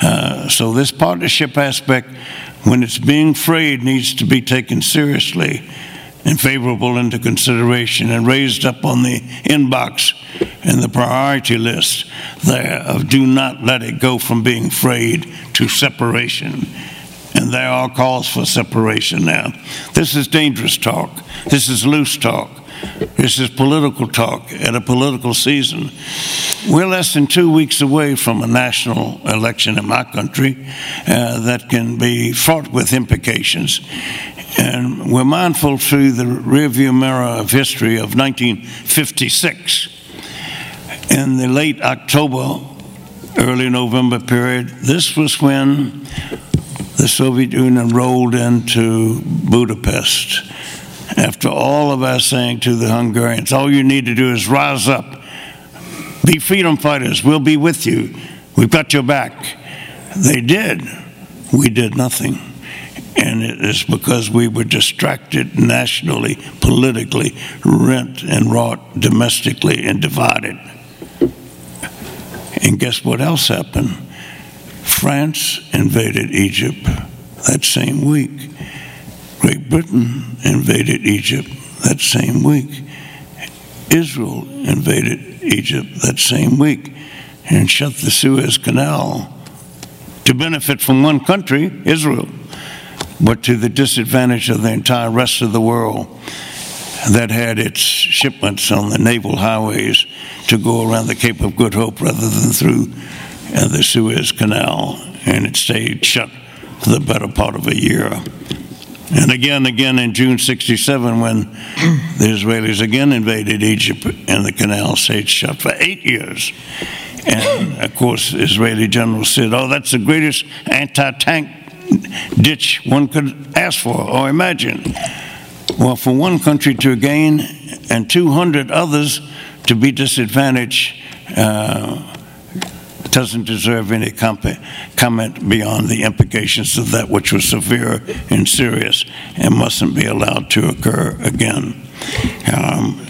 Uh, so this partnership aspect when it's being frayed, needs to be taken seriously and favorable into consideration and raised up on the inbox and the priority list there of do not let it go from being frayed to separation. And there are calls for separation now. This is dangerous talk. This is loose talk. This is political talk at a political season. We're less than two weeks away from a national election in my country uh, that can be fraught with implications. And we're mindful through the rearview mirror of history of 1956. In the late October, early November period, this was when the Soviet Union rolled into Budapest after all of us saying to the Hungarians, all you need to do is rise up, be freedom fighters, we'll be with you, we've got your back. They did. We did nothing. And it is because we were distracted nationally, politically, rent and wrought domestically, and divided. And guess what else happened? France invaded Egypt that same week. Great Britain invaded Egypt that same week. Israel invaded Egypt that same week and shut the Suez Canal to benefit from one country, Israel, but to the disadvantage of the entire rest of the world that had its shipments on the naval highways to go around the Cape of Good Hope rather than through uh, the Suez Canal, and it stayed shut for the better part of a year. And again, again in June 67, when the Israelis again invaded Egypt and the canal stayed shut for eight years. And of course, Israeli generals said, oh, that's the greatest anti tank ditch one could ask for or imagine. Well, for one country to gain and 200 others to be disadvantaged uh, doesn't deserve any comment beyond the implications of that which was severe and serious and mustn't be allowed to occur again. Um,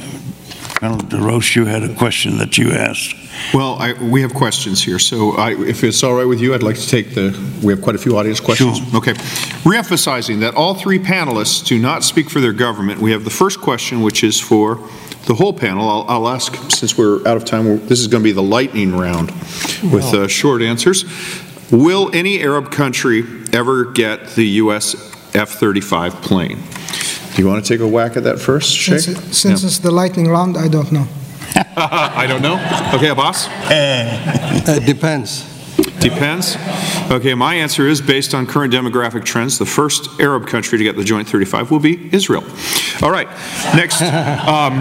Colonel DeRoche, you had a question that you asked. Well, I, we have questions here, so I, if it's all right with you, I'd like to take the, we have quite a few audience questions. Sure. Okay. Reemphasizing that all three panelists do not speak for their government, we have the first question, which is for the whole panel. I'll, I'll ask, since we're out of time, this is going to be the lightning round with uh, short answers. Will any Arab country ever get the U.S. F-35 plane? Do you want to take a whack at that first, Sheikh? Since, it- since it's the lightning round, I don't know. I don't know. Okay, Abbas? It depends. Depends. Okay, my answer is based on current demographic trends, the first Arab country to get the Joint 35 will be Israel. All right, next. Um,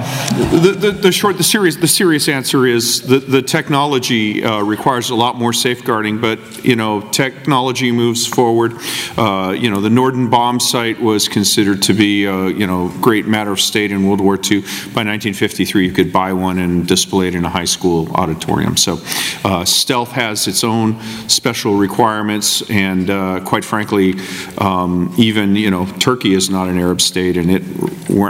the, the, the short, the serious, the serious answer is the, the technology uh, requires a lot more safeguarding, but you know, technology moves forward. Uh, you know, the Norden bomb sight was considered to be a you know great matter of state in World War II. By 1953, you could buy one and display it in a high school auditorium. So, uh, stealth has its own special requirements, and uh, quite frankly, um, even you know Turkey is not an Arab state, and it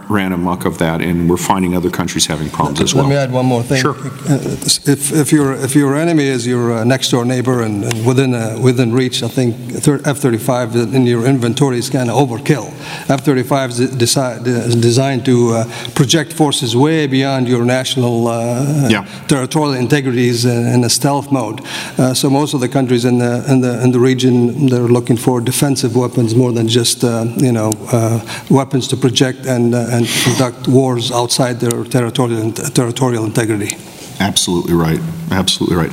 ran amok of that, and we're finding other countries having problems as well. Let me add one more thing. Sure. Uh, If, if your, if your enemy is your uh, next door neighbor and and within, uh, within reach, I think F-35 in your inventory is kind of overkill. F-35 is desi- designed to uh, project forces way beyond your national uh, Yeah. territorial integrities in in a stealth mode. Uh, So most of the countries in the, in the, in the region, they're looking for defensive weapons more than just, uh, you know, uh, weapons to project and, uh, and conduct wars outside their territorial, territorial integrity. Absolutely right. Absolutely right.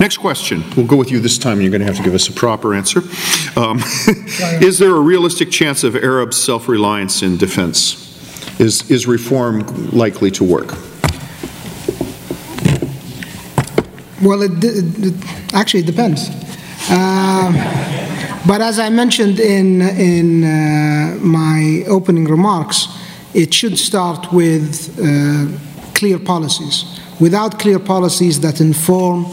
Next question. We'll go with you this time, you're going to have to give us a proper answer. Um, is there a realistic chance of Arab self-reliance in defense? Is, is reform likely to work? Well, it, d- it actually depends. Um, But as I mentioned in, in uh, my opening remarks, it should start with uh, clear policies. Without clear policies that inform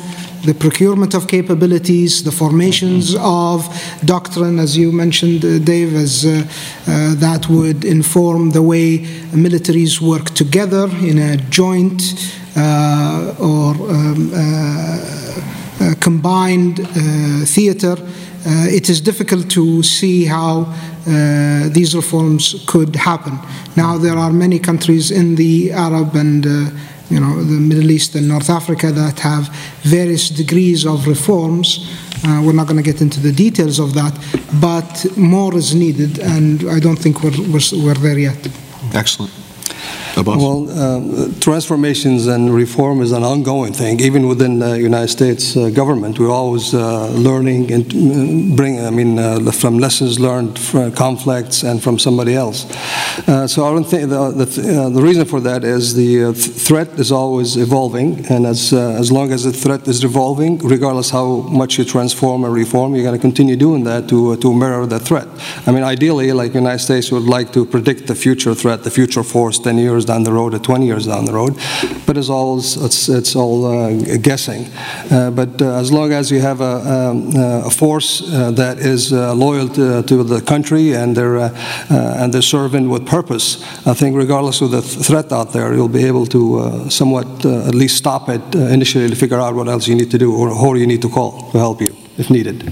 the procurement of capabilities, the formations of doctrine, as you mentioned, uh, Dave, as uh, uh, that would inform the way militaries work together in a joint uh, or um, uh, uh, combined theater, it is difficult to see how these reforms could happen. Now, there are many countries in the Arab and you know, the Middle East and North Africa that have various degrees of reforms. Uh, we're not going to get into the details of that, but more is needed, and I don't think we're, we're, we're there yet. Excellent. Abbas? Well, um, transformations and reform is an ongoing thing. Even within the United States uh, government, we're always uh, learning and uh, bring, I mean, uh, from lessons learned from conflicts and from somebody else. Uh, so I don't think the, the, uh, the reason for that is the th- threat is always evolving, and as as long as the threat is evolving, regardless how much you transform or reform, you're going to continue doing that to to mirror the threat. I mean, ideally, like the United States would like to predict the future threat, the future force, 10 years down the road or 20 years down the road, but it's all it's it's all uh, guessing. Uh, but uh, as long as you have a, um, uh, a force uh, that is loyal to, to the country and they're and they're serving with purpose, I think regardless of the th- threat out there, you'll be able to somewhat at least stop it initially to figure out what else you need to do or who you need to call to help you if needed.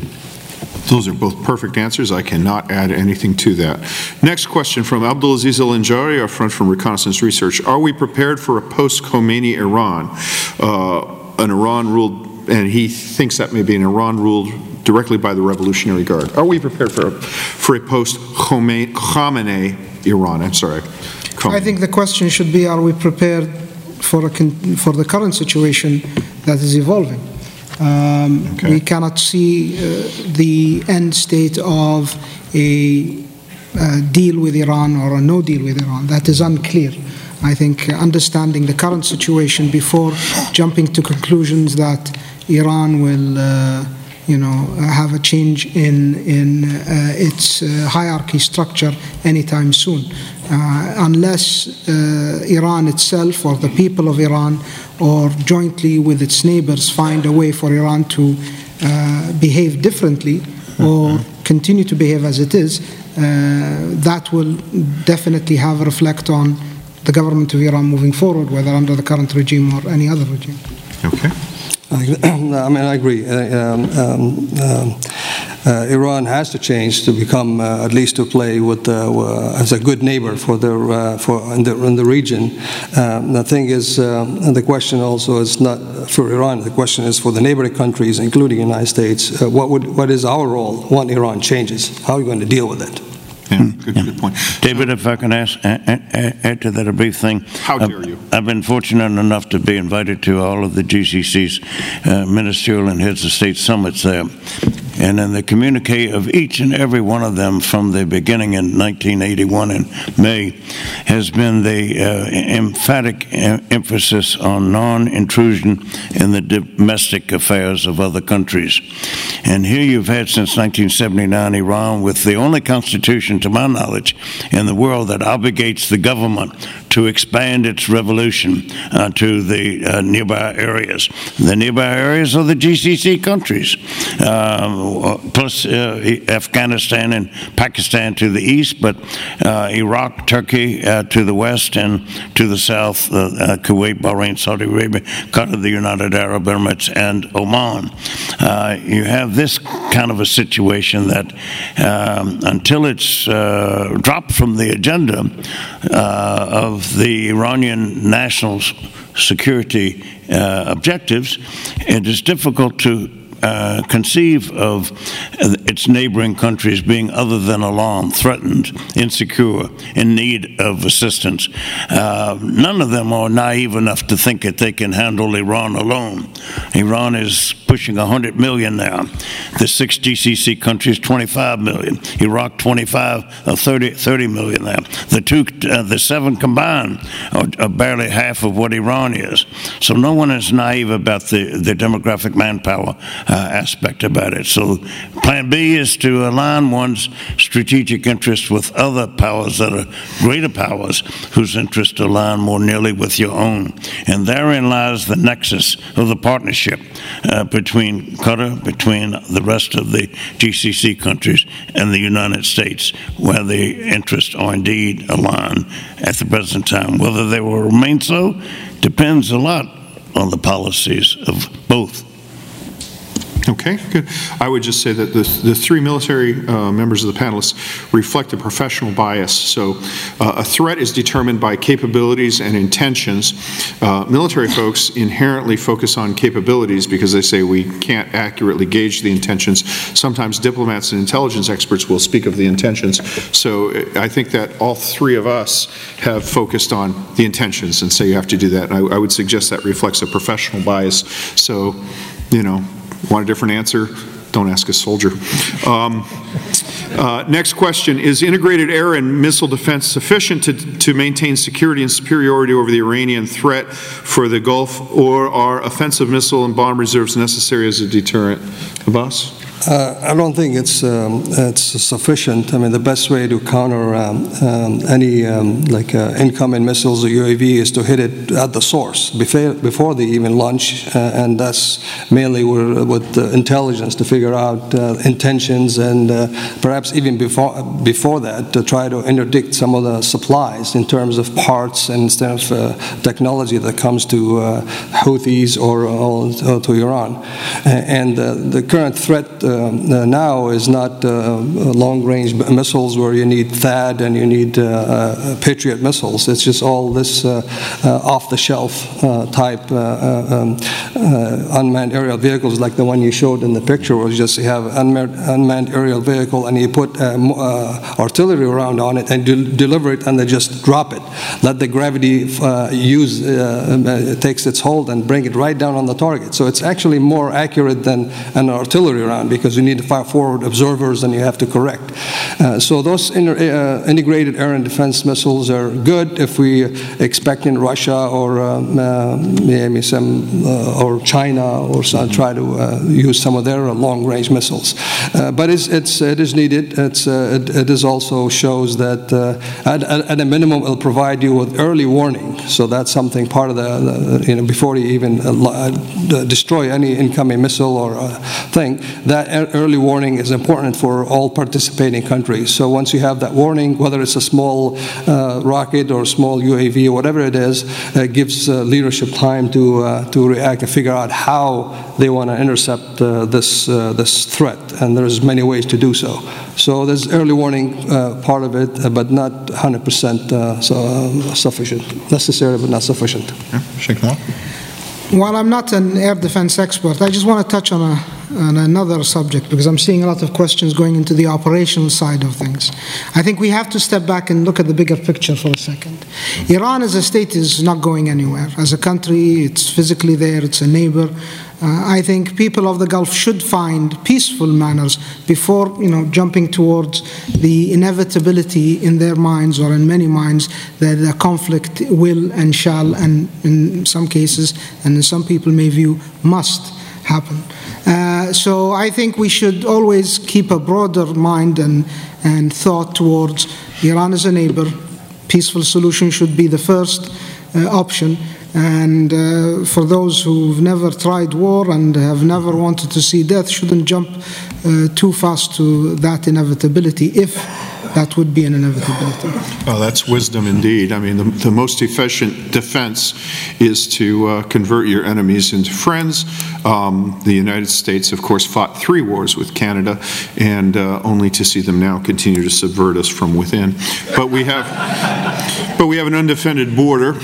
Those are both perfect answers. I cannot add anything to that. Next question from Abdulaziz Al Anjari, our friend from Reconnaissance Research. Are we prepared for a post Khamenei Iran? Uh, an Iran ruled, and he thinks that may be an Iran ruled directly by the Revolutionary Guard. Are we prepared for a, for a post-Khamenei Iran? I'm sorry. I think the question should be, are we prepared for, a for the current situation that is evolving? Um, okay. We cannot see uh, the end state of a uh, deal with Iran or a no deal with Iran. That is unclear. I think understanding the current situation before jumping to conclusions that Iran will, uh, you know, have a change in in uh, its uh, hierarchy structure anytime soon, uh, unless uh, Iran itself or the people of Iran or jointly with its neighbors find a way for Iran to behave differently or continue to behave as it is, that will definitely have a reflect on the government of Iran moving forward, whether under the current regime or any other regime. Okay. I mean, I agree. Uh, um, um, um, uh, Iran has to change to become, uh, at least to play with uh, as a good neighbor for the uh, for in the, in the region. Um, the thing is, um, the question also is not for Iran. The question is for the neighboring countries, including the United States. Uh, what would what is our role when Iran changes? How are you going to deal with it? Yeah, good, yeah. good point. David, if I can ask, add to that a brief thing. How dare you? I've been fortunate enough to be invited to all of the GCC's uh, ministerial and heads of state summits there. And in the communique of each and every one of them from the beginning in 1981 in May has been the uh, emphatic emphasis on non intrusion in the domestic affairs of other countries. And here you've had since 1979 Iran with the only constitution, to my knowledge, in the world that obligates the government to expand its revolution uh, to the uh, nearby areas. The nearby areas are the GCC countries, uh, plus uh, Afghanistan and Pakistan to the east, but uh, Iraq, Turkey uh, to the west, and to the south, Kuwait, Bahrain, Saudi Arabia, Qatar, the United Arab Emirates, and Oman. you have this kind of a situation that um, until it's dropped from the agenda of the Iranian national security uh, objectives, it is difficult to uh, conceive of its neighboring countries being other than alarmed, threatened, insecure, in need of assistance. Uh, none of them are naive enough to think that they can handle Iran alone. Iran is pushing 100 million now. The six GCC countries, 25 million. Iraq, 25, uh, 30, 30 million now. The two, uh, the seven combined are, are, barely half of what Iran is. So no one is naive about the, the demographic manpower uh, aspect about it. So, plan B is to align one's strategic interests with other powers that are greater powers whose interests align more nearly with your own. And therein lies the nexus of the partnership uh, between Qatar, between the rest of the GCC countries, and the United States, where the interests are indeed aligned at the present time. Whether they will remain so depends a lot on the policies of both Okay, good. I would just say that the, the three military uh, members of the panelists reflect a professional bias. So uh, a threat is determined by capabilities and intentions. Uh, military folks inherently focus on capabilities because they say we can't accurately gauge the intentions. Sometimes diplomats and intelligence experts will speak of the intentions. So I think that all three of us have focused on the intentions and say you have to do that. I, I would suggest that reflects a professional bias. So, you know, Want a different answer? Don't ask a soldier. Um, uh, next question Is integrated air and missile defense sufficient to, to maintain security and superiority over the Iranian threat for the Gulf, or are offensive missile and bomb reserves necessary as a deterrent? Abbas? Uh, I don't think it's um, it's sufficient. I mean, the best way to counter um, um, any um, like uh, incoming missiles or UAV is to hit it at the source before before they even launch, uh, and that's mainly with intelligence to figure out uh, intentions and uh, perhaps even before before that to try to interdict some of the supplies in terms of parts and of uh, technology that comes to Houthis or, or, to Iran, and the current threat Uh, now is not uh, uh long-range missiles where you need THAAD and you need uh, uh, Patriot missiles. It's just all this off-the-shelf type um, unmanned aerial vehicles like the one you showed in the picture where you just have unmanned, unmanned aerial vehicle and you put artillery around on it and de deliver it and they just drop it. Let the gravity use um, takes its hold and bring it right down on the target. So it's actually more accurate than an artillery round because you need to fire forward observers and you have to correct. Uh, so those inter, uh, integrated air and defense missiles are good if we expect in Russia or um, uh, maybe some uh, or China or some, try to uh, use some of their long-range missiles. Uh, but it's, it's, it is needed. It's, it, it is also shows that at, at, a minimum it will provide you with early warning. So that's something part of the, the you know before you even destroy any incoming missile or thing, that early warning is important for all participating countries. So once you have that warning, whether it's a small uh, rocket or small UAV or whatever it is, it gives uh, leadership time to, uh, to react and figure out how they want to intercept uh, this, uh, this threat. And there's many ways to do so. So there's early warning uh, part of it, but not 100% so, sufficient. Necessary, but not sufficient. Yeah, Sheikh while I'm not an air defense expert, I just want to touch on, a, on, another subject because I'm seeing a lot of questions going into the operational side of things. I think we have to step back and look at the bigger picture for a second. Iran as a state is not going anywhere. As a country, it's physically there, it's a neighbor. Uh, I think people of the Gulf should find peaceful manners before, you know, jumping towards the inevitability in their minds or in many minds that a conflict will and shall, and in some cases, and in some people may view, must happen. Uh, so I think we should always keep a broader mind and, and thought towards Iran as a neighbor. Peaceful solution should be the first uh, option. And uh, for those who've never tried war and have never wanted to see death, shouldn't jump uh, too fast to that inevitability if that would be an inevitability. Oh, that's wisdom indeed. I mean, the, the most efficient defense is to uh, convert your enemies into friends. Um, the United States, of course, fought three wars with Canada, and uh, only to see them now continue to subvert us from within. But we have, but we have an undefended border.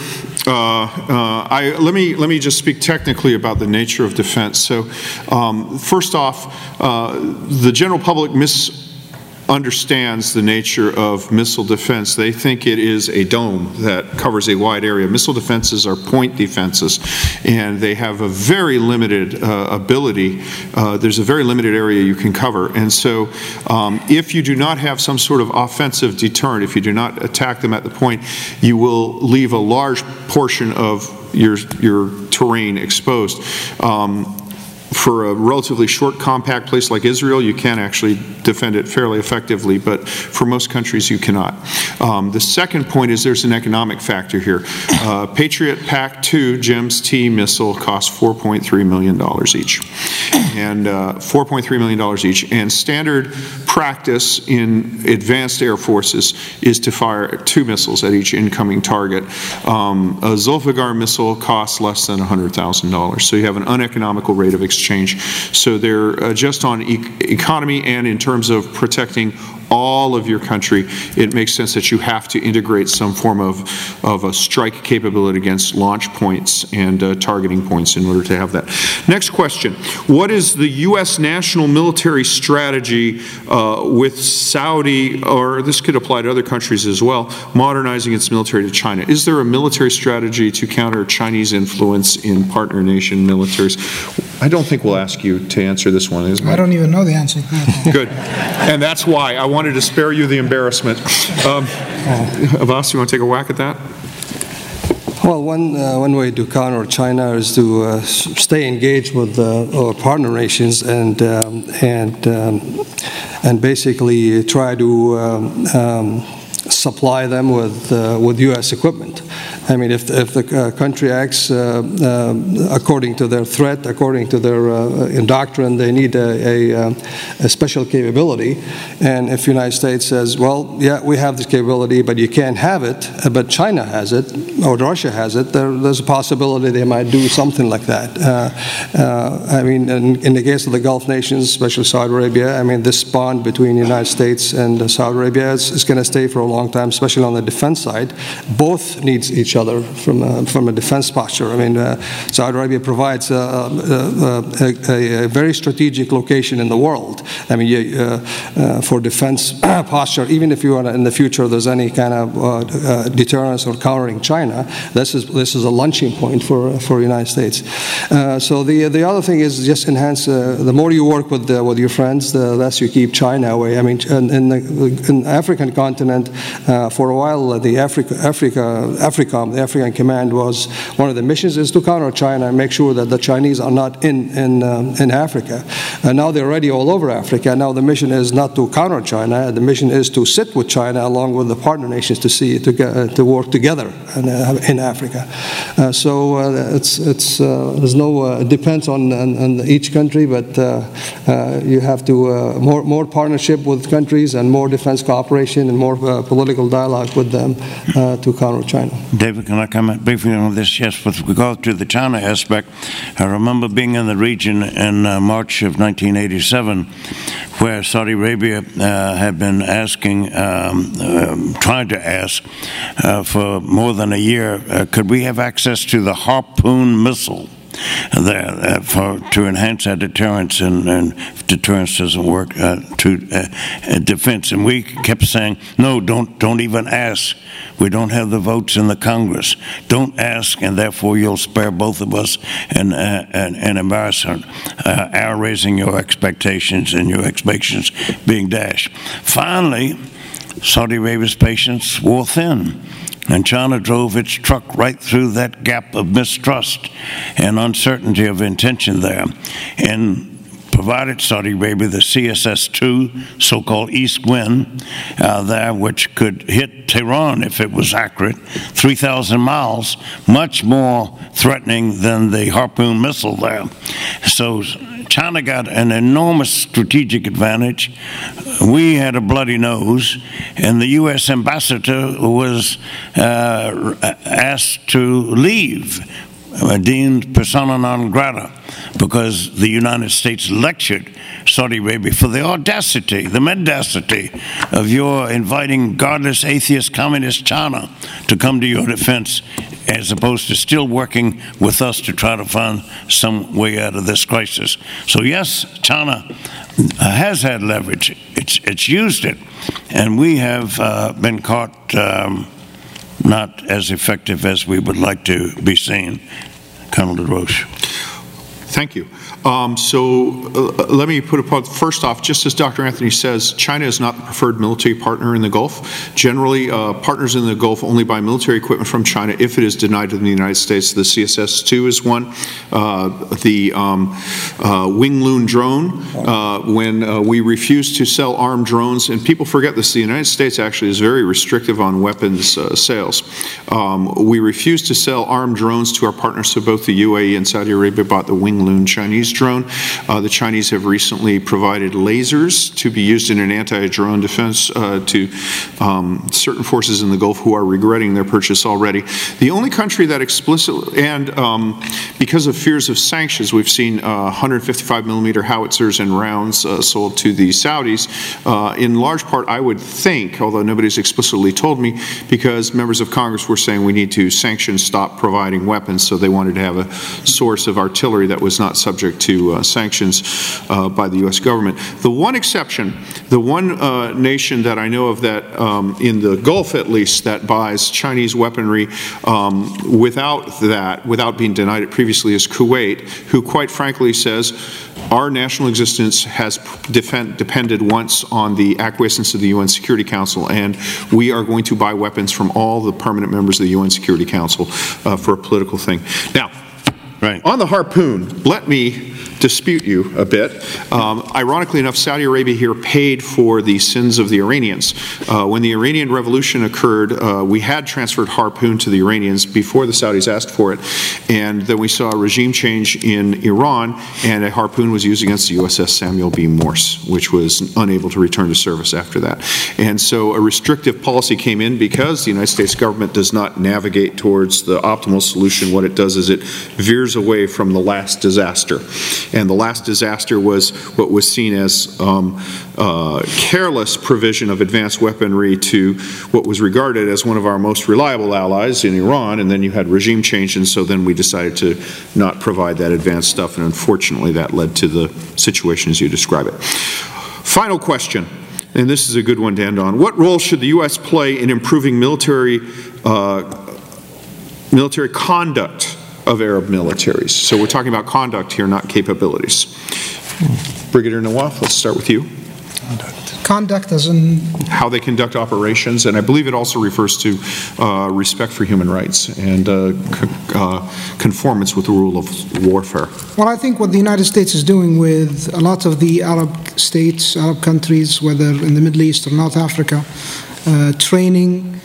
Uh, uh, I, let me let me just speak technically about the nature of defense. So, um, first off, uh, the general public mis understands the nature of missile defense. They think it is a dome that covers a wide area. Missile defenses are point defenses, and they have a very limited uh, ability. Uh, there's a very limited area you can cover. And so, um, if you do not have some sort of offensive deterrent, if you do not attack them at the point, you will leave a large portion of your, your terrain exposed. Um, for a relatively short, compact place like Israel, you can actually defend it fairly effectively, but for most countries, you cannot. Um, the second point is there's an economic factor here. Uh, Patriot PAC-2 GEMS T missile costs $4.3 million each, and uh, $4.3 million each. And standard practice in advanced air forces is to fire two missiles at each incoming target. Um, a Zulfiqar missile costs less than $100,000, so you have an uneconomical rate of exchange exchange. So they're uh, just on e economy and in terms of protecting all of your country, it makes sense that you have to integrate some form of, of a strike capability against launch points and uh, targeting points in order to have that. Next question. What is the U.S. national military strategy uh, with Saudi, or this could apply to other countries as well, modernizing its military to China? Is there a military strategy to counter Chinese influence in partner nation militaries? I don't think we'll ask you to answer this one. Is I don't even know the answer. Good. And that's why I want wanted to spare you the embarrassment. Um, Abbas, you want to take a whack at that? Well, one, uh, one way to counter China is to uh, stay engaged with uh, our partner nations and, um, and, um, and basically try to um, um supply them with, uh, with U.S. equipment. I mean, if, if the uh, country acts uh, uh according to their threat, according to their uh, doctrine, they need a, a, uh, a, special capability. And if the United States says, well, yeah, we have this capability, but you can't have it, but China has it, or Russia has it, there, there's a possibility they might do something like that. I mean, in, in, the case of the Gulf nations, especially Saudi Arabia, I mean, this bond between the United States and Saudi Arabia is, is going to stay for a long time, especially on the defense side. Both needs each other from a, from a defense posture. I mean, uh, Saudi Arabia provides a, a, a, very strategic location in the world. I mean, uh, uh, for defense posture, even if you are in the future there's any kind of uh, uh, deterrence or countering China, this is this is a launching point for for the United States. Uh, so the the other thing is just enhance. the more you work with with your friends, the less you keep China away. I mean, in, in the in African continent, for a while, the Africa Africa the African Command was one of the missions is to counter China and make sure that the Chinese are not in in um, in Africa. And now they're already all over Africa. Now the mission is not to counter China. The mission is to sit with China along with the partner nations to see to get, uh, to work together in, uh, in Africa. Uh, so uh, it's it's uh, there's no uh, depends on, on, on, each country, but you have to more more partnership with countries and more defense cooperation and more political dialogue with them to counter China. David, can I comment briefly on this? Yes, with regard to the China aspect, I remember being in the region in uh, March of 1987 where Saudi Arabia uh, had been asking, um, um, trying to ask uh, for more than a year, uh, could we have access to the Harpoon missile? There uh, for to enhance our deterrence, and, and deterrence doesn't work, uh, to uh, uh, defense. And we kept saying, no, don't don't even ask. We don't have the votes in the Congress. Don't ask, and therefore you'll spare both of us an, uh, an, an embarrassment. Uh, our raising your expectations and your expectations being dashed. Finally, Saudi Arabia's patience wore thin. And China drove its truck right through that gap of mistrust and uncertainty of intention there. And provided Saudi Arabia the CSS 2, so called east wind, uh, there, which could hit Tehran if it was accurate, 3,000 miles, much more threatening than the Harpoon missile there. So China got an enormous strategic advantage. We had a bloody nose, and the U.S. ambassador was uh, asked to leave, deemed persona non grata, because the United States lectured Saudi Arabia for the audacity, the mendacity of your inviting godless, atheist, communist China to come to your defense as opposed to still working with us to try to find some way out of this crisis. So, yes, China uh, has had leverage, it's, it's used it, and we have uh, been caught um, not as effective as we would like to be seen. Colonel Des Roches. Thank you. Um, so uh, let me put it first off, just as Dr. Anthony says, China is not the preferred military partner in the Gulf. Generally, uh, partners in the Gulf only buy military equipment from China if it is denied to the United States. The CSS-2 is one. Uh, the um, uh, Wing Loong drone, uh, when uh, we refuse to sell armed drones, and people forget this, the United States actually is very restrictive on weapons sales. Um, we refuse to sell armed drones to our partners, so both the UAE and Saudi Arabia bought the Wing Loong Chinese drone. Uh, the Chinese have recently provided lasers to be used in an anti-drone defense uh, to um, certain forces in the Gulf who are regretting their purchase already. The only country that explicitly, and um, because of fears of sanctions, we've seen uh, 155 millimeter howitzers and rounds uh, sold to the Saudis. Uh, in large part, I would think, although nobody's explicitly told me, because members of Congress were saying we need to sanction stop providing weapons, so they wanted to have a source of artillery that was not subject to uh, sanctions uh, by the U.S. government. The one exception, the one uh, nation that I know of that, um, in the Gulf at least, that buys Chinese weaponry um, without that, without being denied it previously, is Kuwait, who quite frankly says, our national existence has depended once on the acquiescence of the UN Security Council, and we are going to buy weapons from all the permanent members of the UN Security Council uh, for a political thing. Now, Right. On the harpoon, let me dispute you a bit. Um, ironically enough, Saudi Arabia here paid for the sins of the Iranians. Uh, when the Iranian Revolution occurred, uh, we had transferred Harpoon to the Iranians before the Saudis asked for it, and then we saw a regime change in Iran, and a Harpoon was used against the USS Samuel B. Morse, which was unable to return to service after that. And so a restrictive policy came in because the United States government does not navigate towards the optimal solution. What it does is it veers away from the last disaster. And the last disaster was what was seen as um, uh, careless provision of advanced weaponry to what was regarded as one of our most reliable allies in Iran, and then you had regime change, and so then we decided to not provide that advanced stuff, and unfortunately that led to the situation as you describe it. Final question, and this is a good one to end on. What role should the U.S. play in improving military, uh, military conduct of Arab militaries? So we're talking about conduct here, not capabilities. Brigadier Nawaf, let's start with you. Conduct conduct as in How they conduct operations, and I believe it also refers to uh, respect for human rights and uh, uh, conformance with the rule of warfare. Well, I think what the United States is doing with a lot of the Arab states, Arab countries, whether in the Middle East or North Africa, uh, training,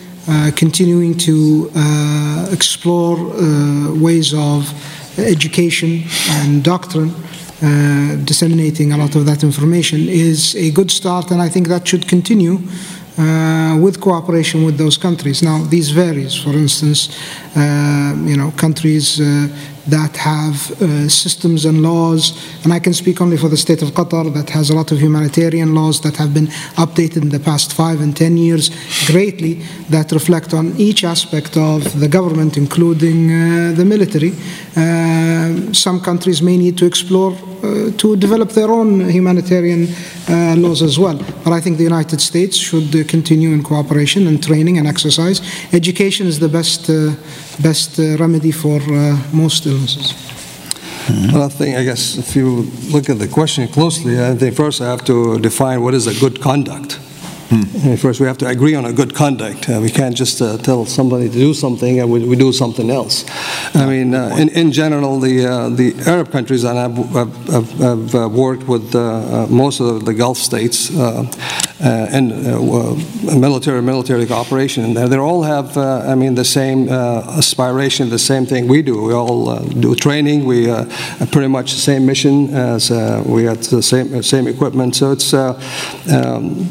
continuing to uh, explore uh, ways of education and doctrine, uh, disseminating a lot of that information is a good start, and I think that should continue uh, with cooperation with those countries. Now, these varies. For instance, uh, you know, countries uh, that have uh, systems and laws, and I can speak only for the state of Qatar that has a lot of humanitarian laws that have been updated in the past five and ten years greatly that reflect on each aspect of the government, including uh, the military. Uh, some countries may need to explore uh, to develop their own humanitarian uh, laws as well. But I think the United States should uh, continue in cooperation and training and exercise. Education is the best, best remedy for uh, most illnesses. Well, I think, I guess, if you look at the question closely, I think first I have to define what is a good conduct. Uh, First, we have to agree on a good conduct. Uh, We can't just uh, tell somebody to do something and we we do something else. I mean, uh, in in general, the uh, the Arab countries, and I've I've- I've worked with uh, uh, most of the Gulf states and uh, military military cooperation, and they they all have, uh, I mean, the same uh, aspiration, the same thing we do. We all uh, do training, we uh, have pretty much the same mission, as uh, we have the same same equipment, so it's uh, um,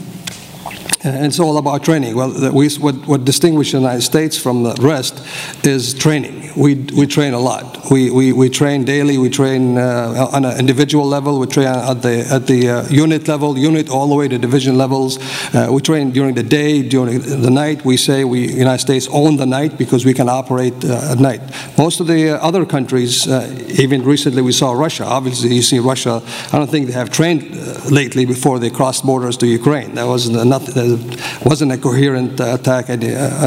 it's all about training. Well, we, what, what distinguishes the United States from the rest is training. We, we train a lot. We, we, we train daily. We train uh, on an individual level. We train at the, at the uh, unit level, unit all the way to division levels. Uh, we train during the day, during the night. We say we, United States own the night because we can operate uh, at night. Most of the uh, other countries, uh, even recently we saw Russia. Obviously, you see Russia. I don't think they have trained uh, lately before they crossed borders to Ukraine. That was nothing. That wasn't a coherent uh, attack. Any, uh,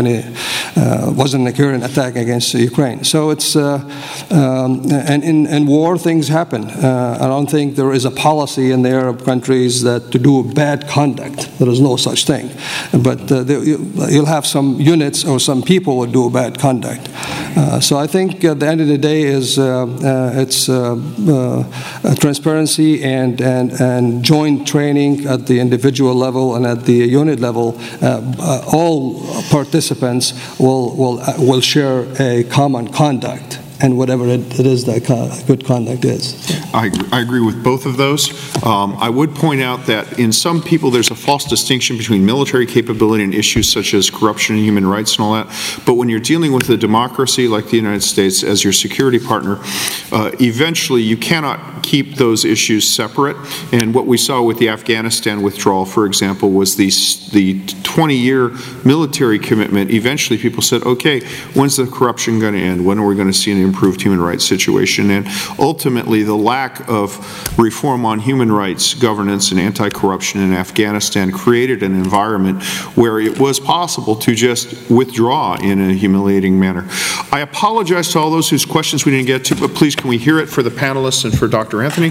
uh, wasn't a coherent attack against Ukraine. So it's uh, um, and in, war things happen. Uh, I don't think there is a policy in the Arab countries that to do bad conduct. There is no such thing. But uh, you'll have some units or some people will do bad conduct. So I think at the end of the day is it's transparency and, and, and joint training at the individual level and at the unit level. Uh, uh, all participants will, will, uh, will share a common conduct and whatever it, it is that good conduct is. I, I agree with both of those. Um, I would point out that in some people, there's a false distinction between military capability and issues such as corruption and human rights and all that. But when you're dealing with a democracy like the United States as your security partner, uh, eventually you cannot keep those issues separate. And what we saw with the Afghanistan withdrawal, for example, was the, the 20-year military commitment. Eventually, people said, okay, when's the corruption going to end? When are we going to see an improved human rights situation? And ultimately, the lack of reform on human rights governance and anti-corruption in Afghanistan created an environment where it was possible to just withdraw in a humiliating manner. I apologize to all those whose questions we didn't get to, but please can we hear it for the panelists and for Dr. Anthony?